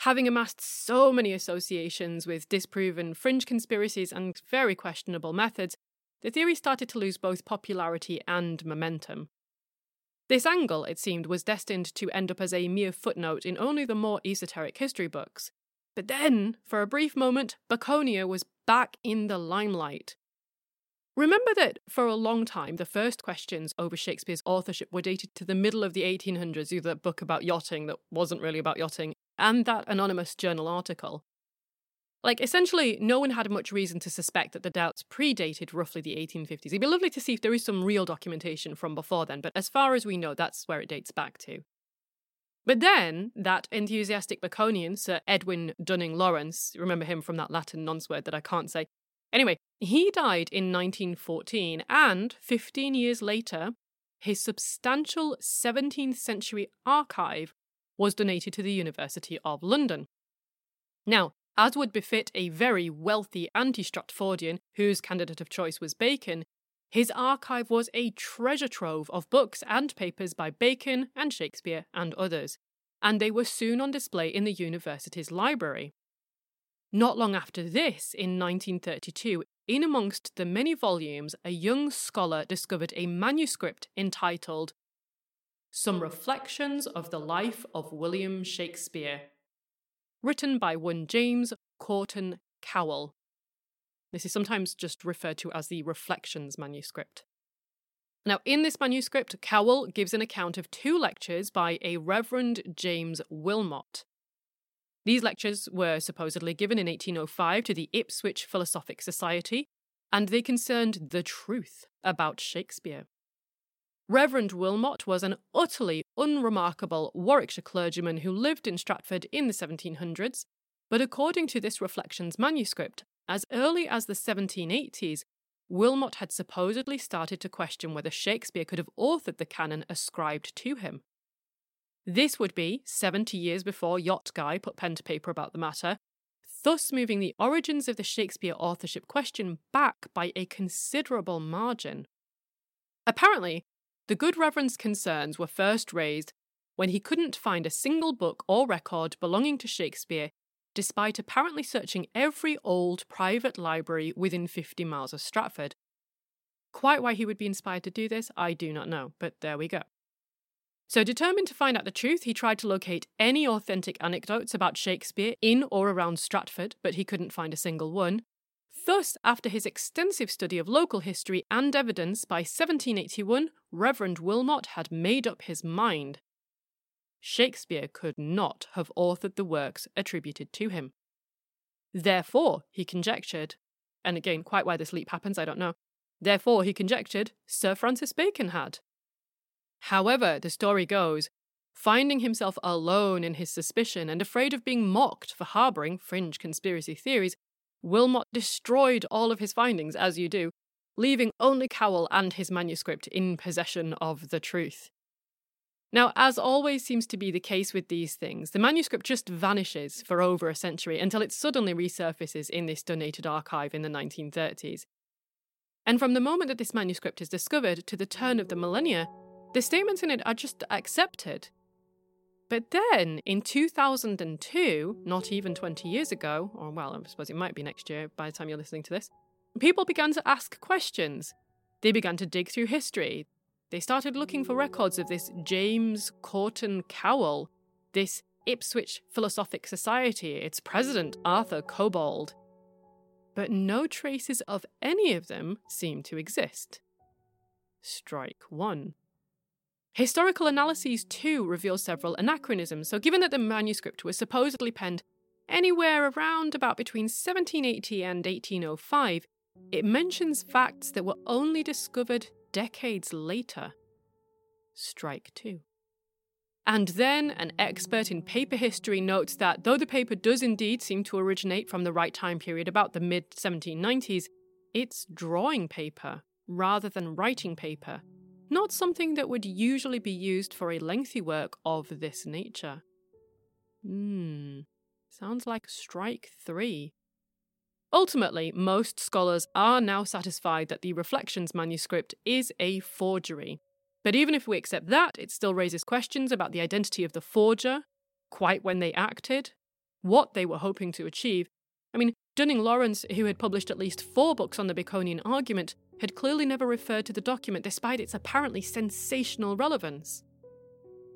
Having amassed so many associations with disproven fringe conspiracies and very questionable methods, the theory started to lose both popularity and momentum. This angle, it seemed, was destined to end up as a mere footnote in only the more esoteric history books. But then, for a brief moment, Baconia was back in the limelight. Remember that for a long time, the first questions over Shakespeare's authorship were dated to the middle of the 1800s, either that book about yachting that wasn't really about yachting, and that anonymous journal article. Like, essentially, no one had much reason to suspect that the doubts predated roughly the 1850s. It'd be lovely to see if there is some real documentation from before then, but as far as we know, that's where it dates back to. But then, that enthusiastic Baconian, Sir Edwin Durning Lawrence, remember him from that Latin nonce word that I can't say. Anyway, he died in 1914, and 15 years later, his substantial 17th century archive was donated to the University of London. Now, as would befit a very wealthy anti Stratfordian whose candidate of choice was Bacon, his archive was a treasure trove of books and papers by Bacon and Shakespeare and others, and they were soon on display in the university's library. Not long after this, in 1932, in amongst the many volumes, a young scholar discovered a manuscript entitled Some Reflections of the Life of William Shakespeare written by one James Corton Cowell. This is sometimes just referred to as the Reflections manuscript. Now, in this manuscript, Cowell gives an account of two lectures by a Reverend James Wilmot. These lectures were supposedly given in 1805 to the Ipswich Philosophic Society, and they concerned the truth about Shakespeare. Reverend Wilmot was an utterly unremarkable Warwickshire clergyman who lived in Stratford in the 1700s, but according to this Reflections manuscript, as early as the 1780s, Wilmot had supposedly started to question whether Shakespeare could have authored the canon ascribed to him. This would be 70 years before Yacht Guy put pen to paper about the matter, thus moving the origins of the Shakespeare authorship question back by a considerable margin. Apparently, the good Reverend's concerns were first raised when he couldn't find a single book or record belonging to Shakespeare, despite apparently searching every old private library within 50 miles of Stratford. Quite why he would be inspired to do this, I do not know, but there we go. So, determined to find out the truth, he tried to locate any authentic anecdotes about Shakespeare in or around Stratford, but he couldn't find a single one. Thus, after his extensive study of local history and evidence, by 1781, Reverend Wilmot had made up his mind. Shakespeare could not have authored the works attributed to him. Therefore, he conjectured, and again, quite why this leap happens, I don't know. Therefore, he conjectured, Sir Francis Bacon had. However, the story goes, finding himself alone in his suspicion and afraid of being mocked for harbouring fringe conspiracy theories, Wilmot destroyed all of his findings, as you do, leaving only Cowell and his manuscript in possession of the truth. Now, as always seems to be the case with these things, the manuscript just vanishes for over a century until it suddenly resurfaces in this donated archive in the 1930s. And from the moment that this manuscript is discovered to the turn of the millennia, the statements in it are just accepted. But then, in 2002, not even 20 years ago, or well, I suppose it might be next year by the time you're listening to this, people began to ask questions. They began to dig through history. They started looking for records of this James Corton Cowell, this Ipswich Philosophic Society, its president, Arthur Cobbold. But no traces of any of them seem to exist. Strike one. Historical analyses, too, reveal several anachronisms. So, given that the manuscript was supposedly penned anywhere around about between 1780 and 1805, it mentions facts that were only discovered decades later. Strike two. And then an expert in paper history notes that though the paper does indeed seem to originate from the right time period, about the mid 1790s, it's drawing paper rather than writing paper, not something that would usually be used for a lengthy work of this nature. Hmm, sounds like strike three. Ultimately, most scholars are now satisfied that the Reflections manuscript is a forgery. But even if we accept that, it still raises questions about the identity of the forger, quite when they acted, what they were hoping to achieve. I mean, Durning Lawrence, who had published at least four books on the Baconian argument, had clearly never referred to the document despite its apparently sensational relevance.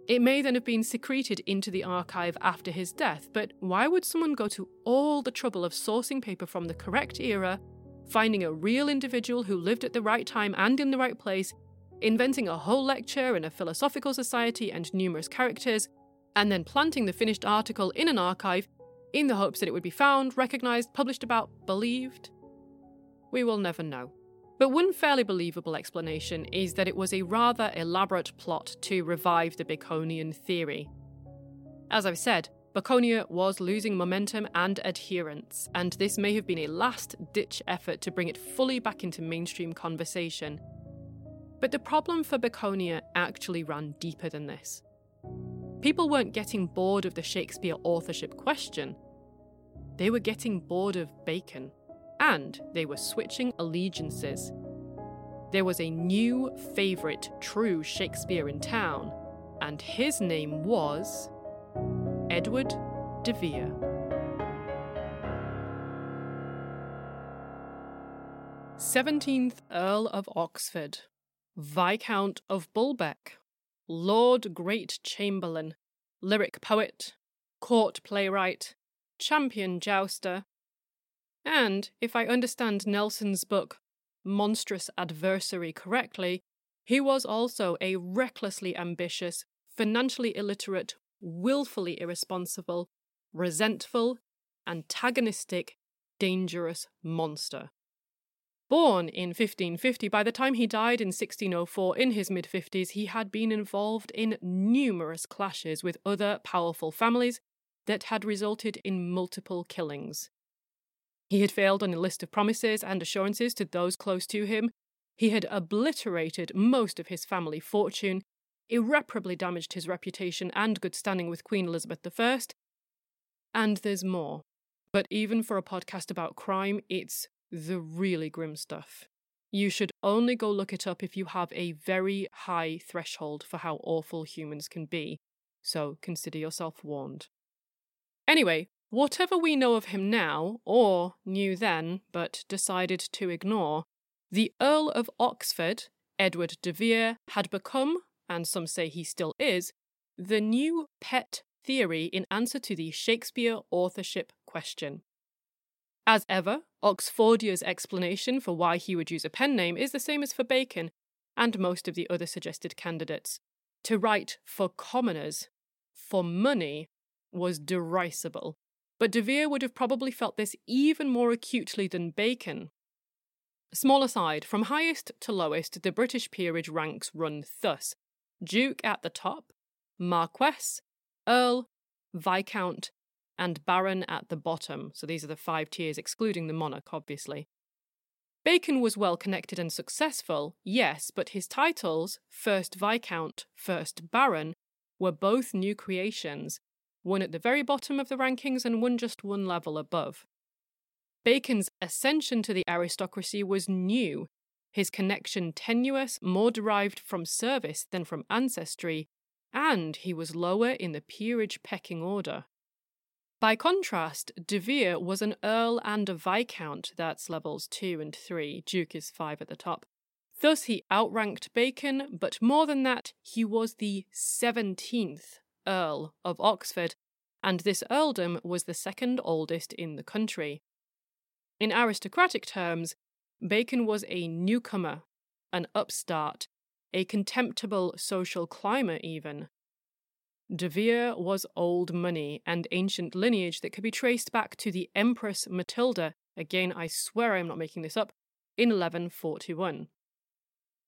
It may then have been secreted into the archive after his death, but why would someone go to all the trouble of sourcing paper from the correct era, finding a real individual who lived at the right time and in the right place, inventing a whole lecture and a philosophical society and numerous characters, and then planting the finished article in an archive in the hopes that it would be found, recognised, published about, believed? We will never know. But one fairly believable explanation is that it was a rather elaborate plot to revive the Baconian theory. As I've said, Baconia was losing momentum and adherents, and this may have been a last ditch effort to bring it fully back into mainstream conversation. But the problem for Baconia actually ran deeper than this. People weren't getting bored of the Shakespeare authorship question, they were getting bored of Bacon and they were switching allegiances. There was a new favourite true Shakespeare in town, and his name was Edward de Vere. Seventeenth Earl of Oxford, Viscount of Bulbeck, Lord Great Chamberlain, lyric poet, court playwright, champion jouster, and, if I understand Nelson's book, Monstrous Adversary, correctly, he was also a recklessly ambitious, financially illiterate, willfully irresponsible, resentful, antagonistic, dangerous monster. Born in 1550, by the time he died in 1604 in his mid 50s, he had been involved in numerous clashes with other powerful families that had resulted in multiple killings. He had failed on a list of promises and assurances to those close to him. He had obliterated most of his family fortune, irreparably damaged his reputation and good standing with Queen Elizabeth I. And there's more. But even for a podcast about crime, it's the really grim stuff. You should only go look it up if you have a very high threshold for how awful humans can be, so consider yourself warned. Anyway, whatever we know of him now, or knew then but decided to ignore, the Earl of Oxford, Edward de Vere, had become, and some say he still is, the new pet theory in answer to the Shakespeare authorship question. As ever, Oxfordia's explanation for why he would use a pen name is the same as for Bacon and most of the other suggested candidates. To write for commoners, for money, was derisible, but De Vere would have probably felt this even more acutely than Bacon. Small aside, from highest to lowest, the British peerage ranks run thus Duke at the top, Marquess, Earl, Viscount, and Baron at the bottom. So these are the five tiers, excluding the monarch, obviously. Bacon was well connected and successful, yes, but his titles, First Viscount, First Baron, were both new creations, one at the very bottom of the rankings and one just one level above. Bacon's ascension to the aristocracy was new, his connection tenuous, more derived from service than from ancestry, and he was lower in the peerage pecking order. By contrast, De Vere was an Earl and a Viscount, that's levels 2 and 3, Duke is 5 at the top. Thus he outranked Bacon, but more than that, he was the 17th Earl of Oxford, and this earldom was the second oldest in the country. In aristocratic terms, Bacon was a newcomer, an upstart, a contemptible social climber, even. De Vere was old money and ancient lineage that could be traced back to the Empress Matilda, again, I swear I'm not making this up, in 1141.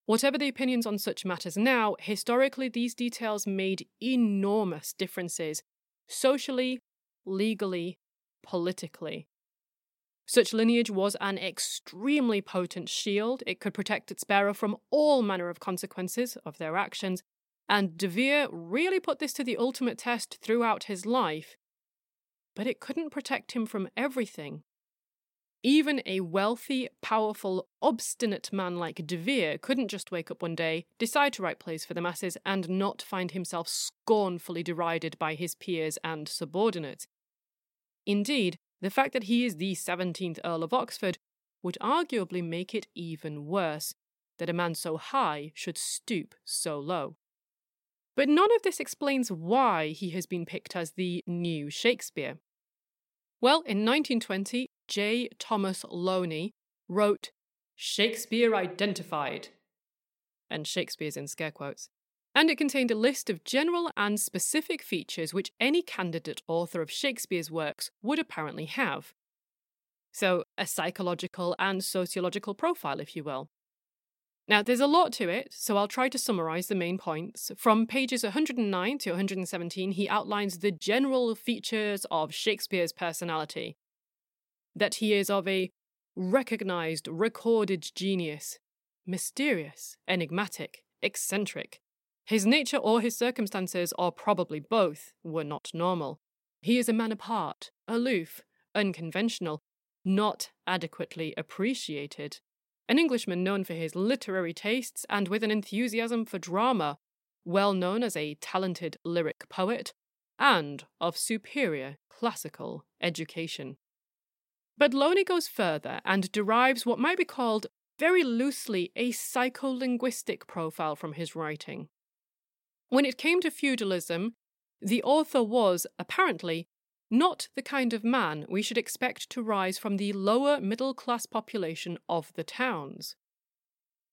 Whatever the opinions on such matters now, historically these details made enormous differences, socially, legally, politically. Such lineage was an extremely potent shield. It could protect its bearer from all manner of consequences of their actions, and De Vere really put this to the ultimate test throughout his life. But it couldn't protect him from everything. Even a wealthy, powerful, obstinate man like De Vere couldn't just wake up one day, decide to write plays for the masses, and not find himself scornfully derided by his peers and subordinates. Indeed, the fact that he is the 17th Earl of Oxford would arguably make it even worse that a man so high should stoop so low. But none of this explains why he has been picked as the new Shakespeare. Well, in 1920, J. Thomas Looney wrote Shakespeare Identified, and Shakespeare's in scare quotes, and it contained a list of general and specific features which any candidate author of Shakespeare's works would apparently have. So, a psychological and sociological profile, if you will. Now, there's a lot to it, so I'll try to summarize the main points. From pages 109 to 117, he outlines the general features of Shakespeare's personality that he is of a recognized, recorded genius, mysterious, enigmatic, eccentric. His nature or his circumstances, or probably both, were not normal. He is a man apart, aloof, unconventional, not adequately appreciated, an Englishman known for his literary tastes and with an enthusiasm for drama, well known as a talented lyric poet, and of superior classical education. But Looney goes further and derives what might be called very loosely a psycholinguistic profile from his writing. When it came to feudalism, the author was, apparently, not the kind of man we should expect to rise from the lower middle class population of the towns.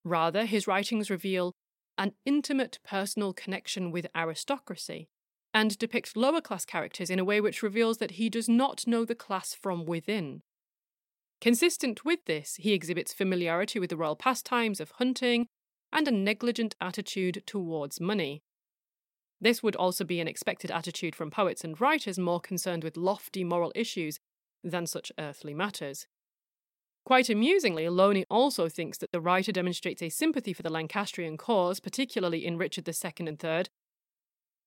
Rather, his writings reveal an intimate personal connection with aristocracy and depict lower class characters in a way which reveals that he does not know the class from within. Consistent with this, he exhibits familiarity with the royal pastimes of hunting and a negligent attitude towards money. This would also be an expected attitude from poets and writers more concerned with lofty moral issues than such earthly matters. Quite amusingly, Looney also thinks that the writer demonstrates a sympathy for the Lancastrian cause, particularly in Richard II and III.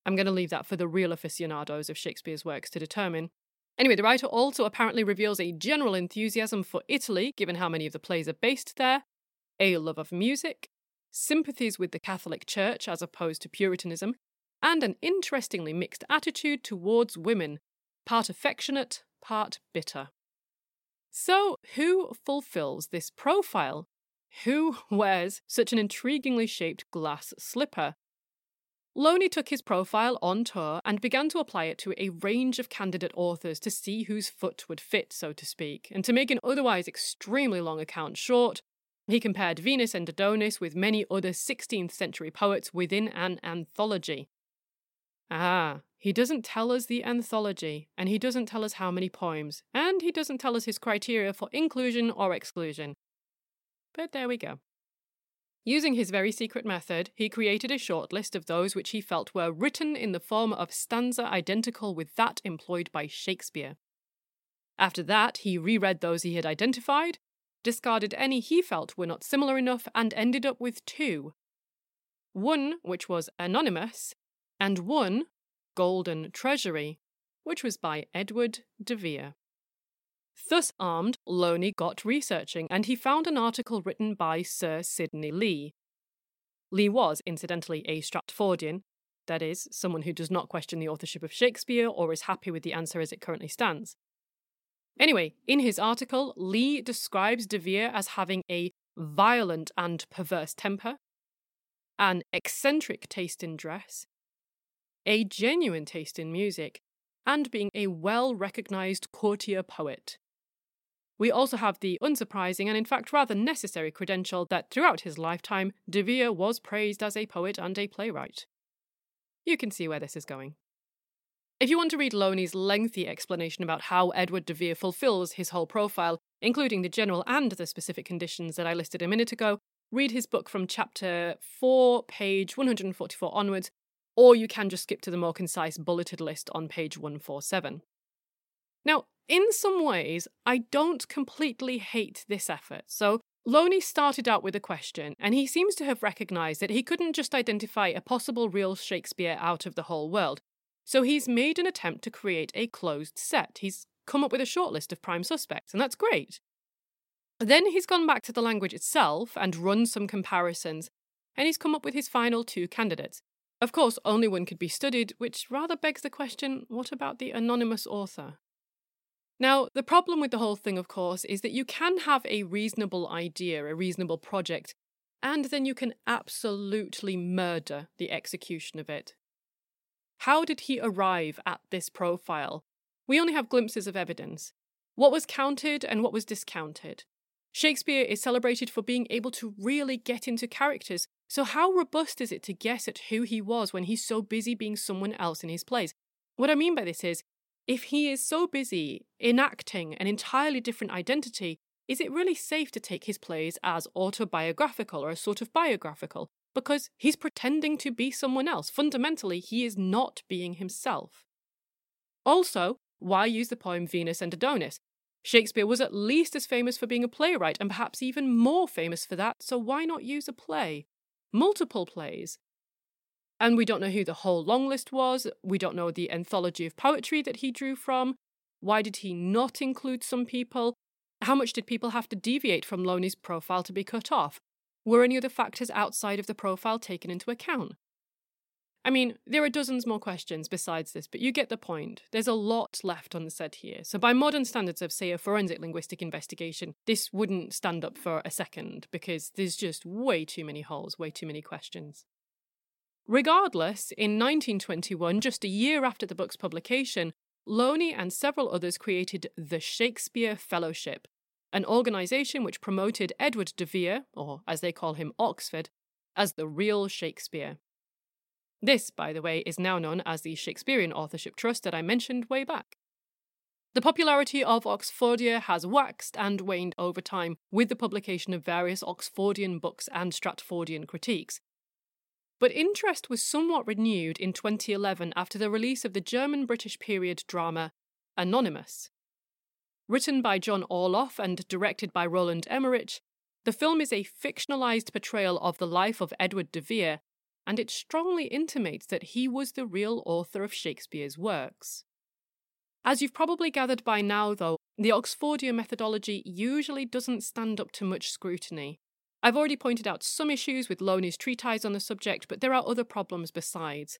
I'm going to leave that for the real aficionados of Shakespeare's works to determine. Anyway, the writer also apparently reveals a general enthusiasm for Italy, given how many of the plays are based there, a love of music, sympathies with the Catholic Church as opposed to Puritanism, and an interestingly mixed attitude towards women, part affectionate, part bitter. So, who fulfills this profile? Who *laughs* wears such an intriguingly shaped glass slipper? Looney took his profile on tour and began to apply it to a range of candidate authors to see whose foot would fit, so to speak. And to make an otherwise extremely long account short, he compared Venus and Adonis with many other 16th century poets within an anthology. Ah, he doesn't tell us the anthology, and he doesn't tell us how many poems, and he doesn't tell us his criteria for inclusion or exclusion. But there we go. Using his very secret method, he created a short list of those which he felt were written in the form of stanza identical with that employed by Shakespeare. After that, he reread those he had identified, discarded any he felt were not similar enough, and ended up with two. One, which was anonymous, and one, Golden Treasury, which was by Edward de Vere. Thus armed, Looney got researching, and he found an article written by Sir Sidney Lee. Lee was, incidentally, a Stratfordian, that is, someone who does not question the authorship of Shakespeare or is happy with the answer as it currently stands. Anyway, in his article, Lee describes De Vere as having a violent and perverse temper, an eccentric taste in dress, a genuine taste in music, and being a well recognized courtier poet. We also have the unsurprising and, in fact, rather necessary credential that throughout his lifetime, De Vere was praised as a poet and a playwright. You can see where this is going. If you want to read Looney's lengthy explanation about how Edward de Vere fulfills his whole profile, including the general and the specific conditions that I listed a minute ago, read his book from chapter 4, page 144 onwards, or you can just skip to the more concise bulleted list on page 147. Now, in some ways, I don't completely hate this effort. So, Looney started out with a question, and he seems to have recognised that he couldn't just identify a possible real Shakespeare out of the whole world. So, he's made an attempt to create a closed set. He's come up with a short list of prime suspects, and that's great. Then he's gone back to the language itself and run some comparisons, and he's come up with his final two candidates. Of course, only one could be studied, which rather begs the question what about the anonymous author? Now, the problem with the whole thing, of course, is that you can have a reasonable idea, a reasonable project, and then you can absolutely murder the execution of it. How did he arrive at this profile? We only have glimpses of evidence. What was counted and what was discounted? Shakespeare is celebrated for being able to really get into characters, so how robust is it to guess at who he was when he's so busy being someone else in his plays? What I mean by this is, if he is so busy enacting an entirely different identity, is it really safe to take his plays as autobiographical or a sort of biographical? Because he's pretending to be someone else. Fundamentally, he is not being himself. Also, why use the poem Venus and Adonis? Shakespeare was at least as famous for being a playwright, and perhaps even more famous for that, so why not use a play? Multiple plays. And we don't know who the whole long list was. We don't know the anthology of poetry that he drew from. Why did he not include some people? How much did people have to deviate from Looney's profile to be cut off? Were any other factors outside of the profile taken into account? I mean, there are dozens more questions besides this, but you get the point. There's a lot left unsaid here. So, by modern standards of, say, a forensic linguistic investigation, this wouldn't stand up for a second because there's just way too many holes, way too many questions. Regardless, in 1921, just a year after the book's publication, Looney and several others created the Shakespeare Fellowship, an organisation which promoted Edward de Vere, or as they call him Oxford, as the real Shakespeare. This, by the way, is now known as the Shakespearean Authorship Trust that I mentioned way back. The popularity of Oxfordia has waxed and waned over time with the publication of various Oxfordian books and Stratfordian critiques. But interest was somewhat renewed in 2011 after the release of the German British period drama Anonymous. Written by John Orloff and directed by Roland Emmerich, the film is a fictionalized portrayal of the life of Edward de Vere, and it strongly intimates that he was the real author of Shakespeare's works. As you've probably gathered by now, though, the Oxfordia methodology usually doesn't stand up to much scrutiny. I've already pointed out some issues with Looney's treatise on the subject, but there are other problems besides.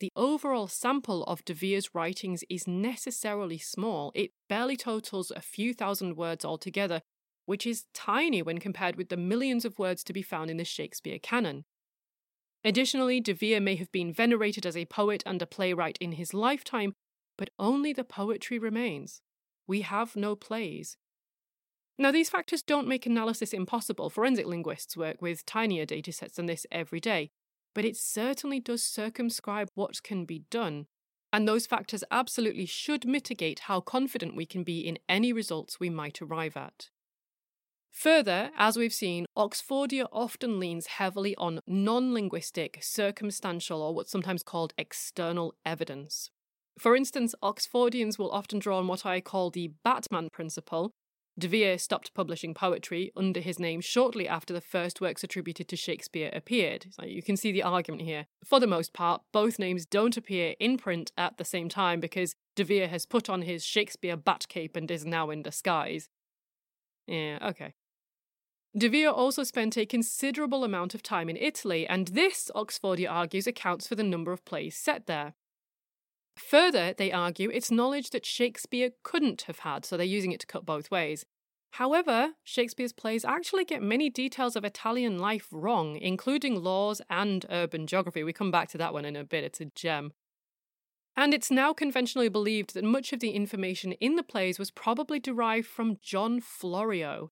The overall sample of De Vere's writings is necessarily small. It barely totals a few thousand words altogether, which is tiny when compared with the millions of words to be found in the Shakespeare canon. Additionally, De Vere may have been venerated as a poet and a playwright in his lifetime, but only the poetry remains. We have no plays. Now, these factors don't make analysis impossible. Forensic linguists work with tinier datasets than this every day, but it certainly does circumscribe what can be done. And those factors absolutely should mitigate how confident we can be in any results we might arrive at. Further, as we've seen, Oxfordia often leans heavily on non linguistic, circumstantial, or what's sometimes called external evidence. For instance, Oxfordians will often draw on what I call the Batman principle. De Vere stopped publishing poetry under his name shortly after the first works attributed to Shakespeare appeared. So you can see the argument here. For the most part, both names don't appear in print at the same time because De Vere has put on his Shakespeare bat cape and is now in disguise. Yeah, okay. De Vere also spent a considerable amount of time in Italy, and this, Oxfordia argues, accounts for the number of plays set there. Further, they argue it's knowledge that Shakespeare couldn't have had, so they're using it to cut both ways. However, Shakespeare's plays actually get many details of Italian life wrong, including laws and urban geography. We come back to that one in a bit, it's a gem. And it's now conventionally believed that much of the information in the plays was probably derived from John Florio.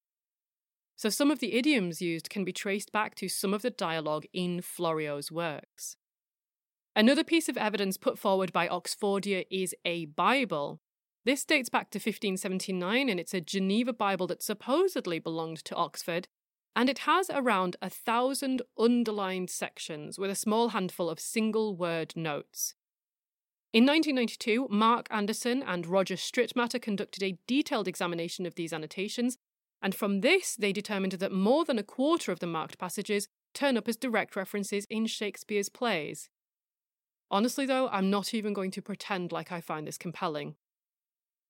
So some of the idioms used can be traced back to some of the dialogue in Florio's works. Another piece of evidence put forward by Oxfordia is a Bible. This dates back to 1579 and it's a Geneva Bible that supposedly belonged to Oxford, and it has around a thousand underlined sections with a small handful of single word notes. In 1992, Mark Anderson and Roger Stritmatter conducted a detailed examination of these annotations, and from this they determined that more than a quarter of the marked passages turn up as direct references in Shakespeare's plays. Honestly, though, I'm not even going to pretend like I find this compelling.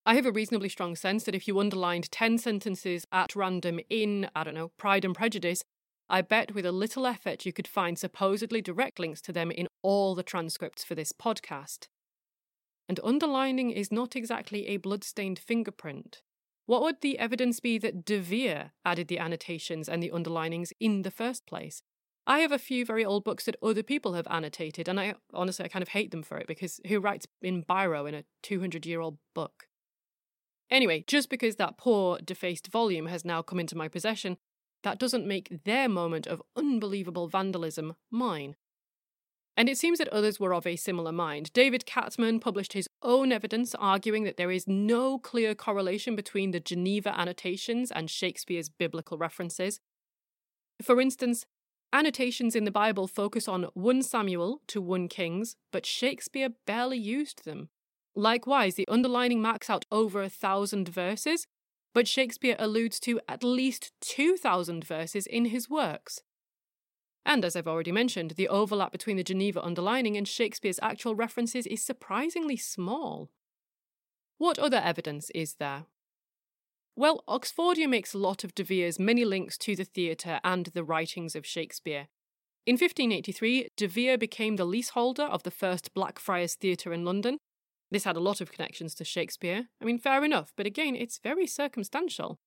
I have a reasonably strong sense that if you underlined 10 sentences at random in, I don't know, Pride and Prejudice, I bet with a little effort you could find supposedly direct links to them in all the transcripts for this podcast. And underlining is not exactly a blood-stained fingerprint. What would the evidence be that De Vere added the annotations and the underlinings in the first place? I have a few very old books that other people have annotated, and I honestly I kind of hate them for it because who writes in biro in a 200 year old book? Anyway, just because that poor, defaced volume has now come into my possession, that doesn't make their moment of unbelievable vandalism mine. And it seems that others were of a similar mind. David Kathman published his own evidence arguing that there is no clear correlation between the Geneva annotations and Shakespeare's biblical references. For instance, Annotations in the Bible focus on 1 Samuel to 1 Kings, but Shakespeare barely used them. Likewise, the underlining marks out over a thousand verses, but Shakespeare alludes to at least 2,000 verses in his works. And as I've already mentioned, the overlap between the Geneva underlining and Shakespeare's actual references is surprisingly small. What other evidence is there? Well, Oxfordia makes a lot of De Vere's many links to the theatre and the writings of Shakespeare. In 1583, De Vere became the leaseholder of the first Blackfriars Theatre in London. This had a lot of connections to Shakespeare. I mean, fair enough, but again, it's very circumstantial.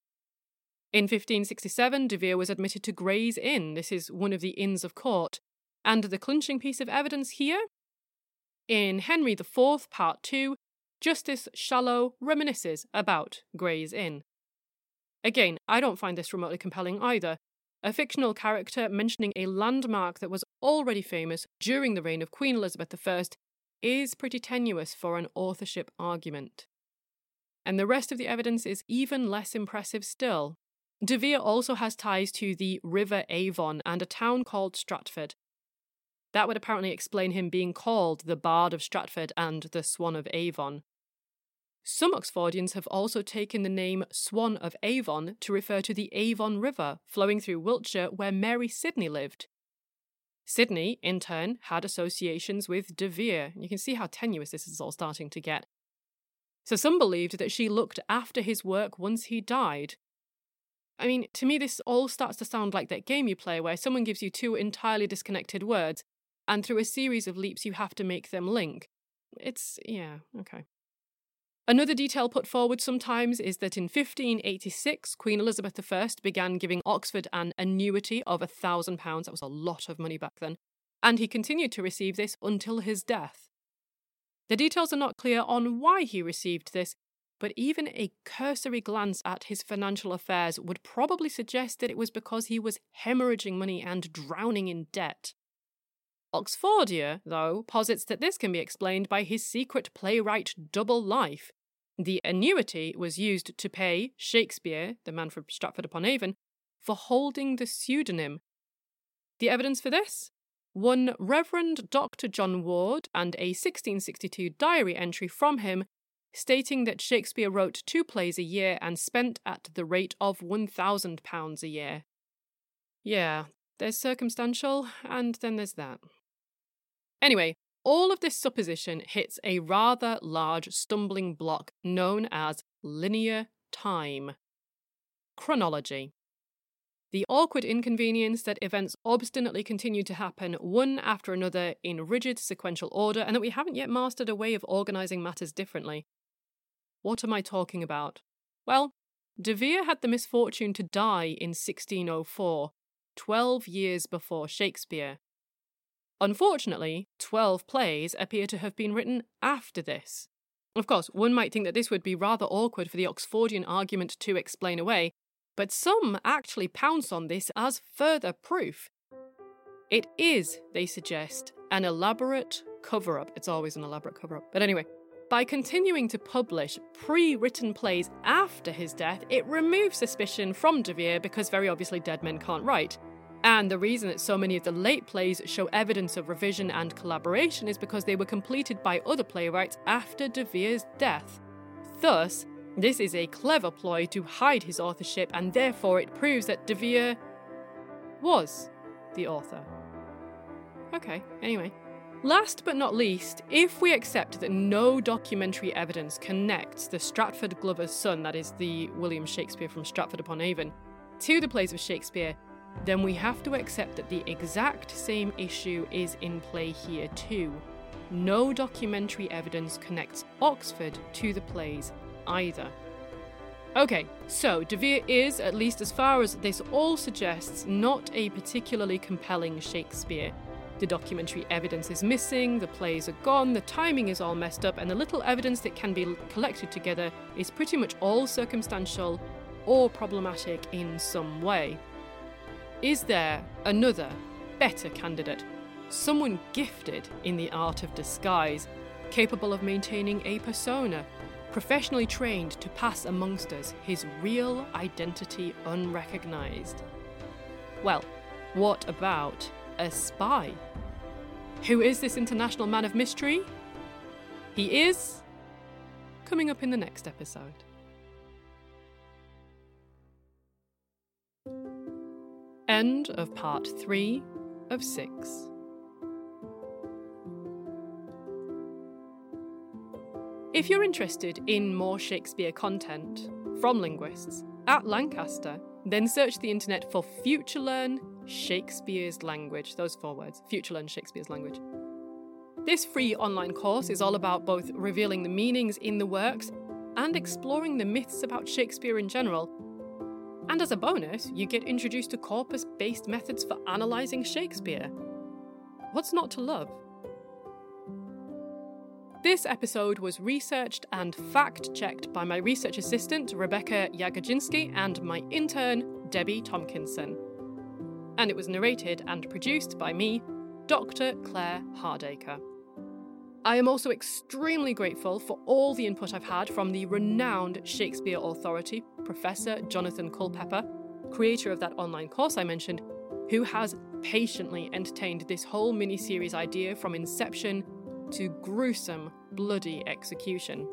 In 1567, De Vere was admitted to Gray's Inn. This is one of the inns of court. And the clinching piece of evidence here? In Henry IV, Part 2, Justice Shallow reminisces about Gray's Inn. Again, I don't find this remotely compelling either. A fictional character mentioning a landmark that was already famous during the reign of Queen Elizabeth I is pretty tenuous for an authorship argument. And the rest of the evidence is even less impressive still. De Vere also has ties to the River Avon and a town called Stratford. That would apparently explain him being called the Bard of Stratford and the Swan of Avon. Some Oxfordians have also taken the name Swan of Avon to refer to the Avon River flowing through Wiltshire where Mary Sidney lived. Sidney, in turn, had associations with De Vere. You can see how tenuous this is all starting to get. So some believed that she looked after his work once he died, I mean, to me, this all starts to sound like that game you play where someone gives you two entirely disconnected words, and through a series of leaps, you have to make them link. It's, yeah, okay. Another detail put forward sometimes is that in 1586, Queen Elizabeth I began giving Oxford an annuity of a thousand pounds. That was a lot of money back then. And he continued to receive this until his death. The details are not clear on why he received this, but even a cursory glance at his financial affairs would probably suggest that it was because he was hemorrhaging money and drowning in debt. Oxfordia, though, posits that this can be explained by his secret playwright double life. The annuity was used to pay Shakespeare, the man from Stratford upon Avon, for holding the pseudonym. The evidence for this? One Reverend Dr. John Ward and a 1662 diary entry from him stating that Shakespeare wrote two plays a year and spent at the rate of £1,000 a year. Yeah, there's circumstantial, and then there's that. Anyway, all of this supposition hits a rather large stumbling block known as linear time. Chronology. The awkward inconvenience that events obstinately continue to happen one after another in rigid sequential order, and that we haven't yet mastered a way of organising matters differently. What am I talking about? Well, De Vere had the misfortune to die in 1604, 12 years before Shakespeare. Unfortunately, 12 plays appear to have been written after this. Of course, one might think that this would be rather awkward for the Oxfordian argument to explain away, but some actually pounce on this as further proof. It is, they suggest, an elaborate cover up. It's always an elaborate cover up. But anyway, by continuing to publish pre written plays after his death, it removes suspicion from De Vere because very obviously dead men can't write. And the reason that so many of the late plays show evidence of revision and collaboration is because they were completed by other playwrights after De Vere's death. Thus, this is a clever ploy to hide his authorship, and therefore it proves that De Vere was the author. Okay, anyway. Last but not least, if we accept that no documentary evidence connects the Stratford Glover's son, that is the William Shakespeare from Stratford upon Avon, to the plays of Shakespeare, then we have to accept that the exact same issue is in play here too. No documentary evidence connects Oxford to the plays either. Okay, so De Vere is, at least as far as this all suggests, not a particularly compelling Shakespeare. The documentary evidence is missing, the plays are gone, the timing is all messed up, and the little evidence that can be collected together is pretty much all circumstantial or problematic in some way. Is there another, better candidate? Someone gifted in the art of disguise, capable of maintaining a persona, professionally trained to pass amongst us his real identity unrecognized? Well, what about a spy. Who is this international man of mystery? He is coming up in the next episode. End of part three of six. If you're interested in more Shakespeare content from linguists at Lancaster, then search the internet for FutureLearn Shakespeare's Language. Those four words FutureLearn Shakespeare's Language. This free online course is all about both revealing the meanings in the works and exploring the myths about Shakespeare in general. And as a bonus, you get introduced to corpus based methods for analysing Shakespeare. What's not to love? This episode was researched and fact checked by my research assistant, Rebecca Jagodzinski, and my intern, Debbie Tompkinson. And it was narrated and produced by me, Dr. Claire Hardaker. I am also extremely grateful for all the input I've had from the renowned Shakespeare authority, Professor Jonathan Culpeper, creator of that online course I mentioned, who has patiently entertained this whole mini series idea from inception to gruesome, bloody execution.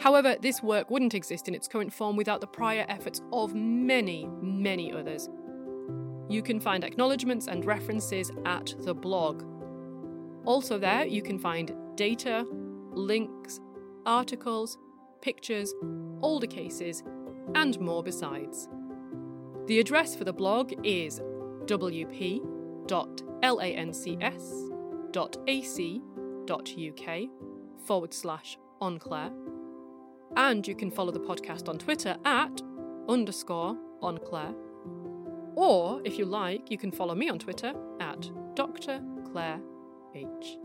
However, this work wouldn't exist in its current form without the prior efforts of many, many others. You can find acknowledgements and references at the blog. Also, there you can find data, links, articles, pictures, older cases, and more besides. The address for the blog is wp.lancs.ac.uk forward slash enclair. And you can follow the podcast on Twitter at underscore enclair. Or, if you like, you can follow me on Twitter at Dr. Claire H.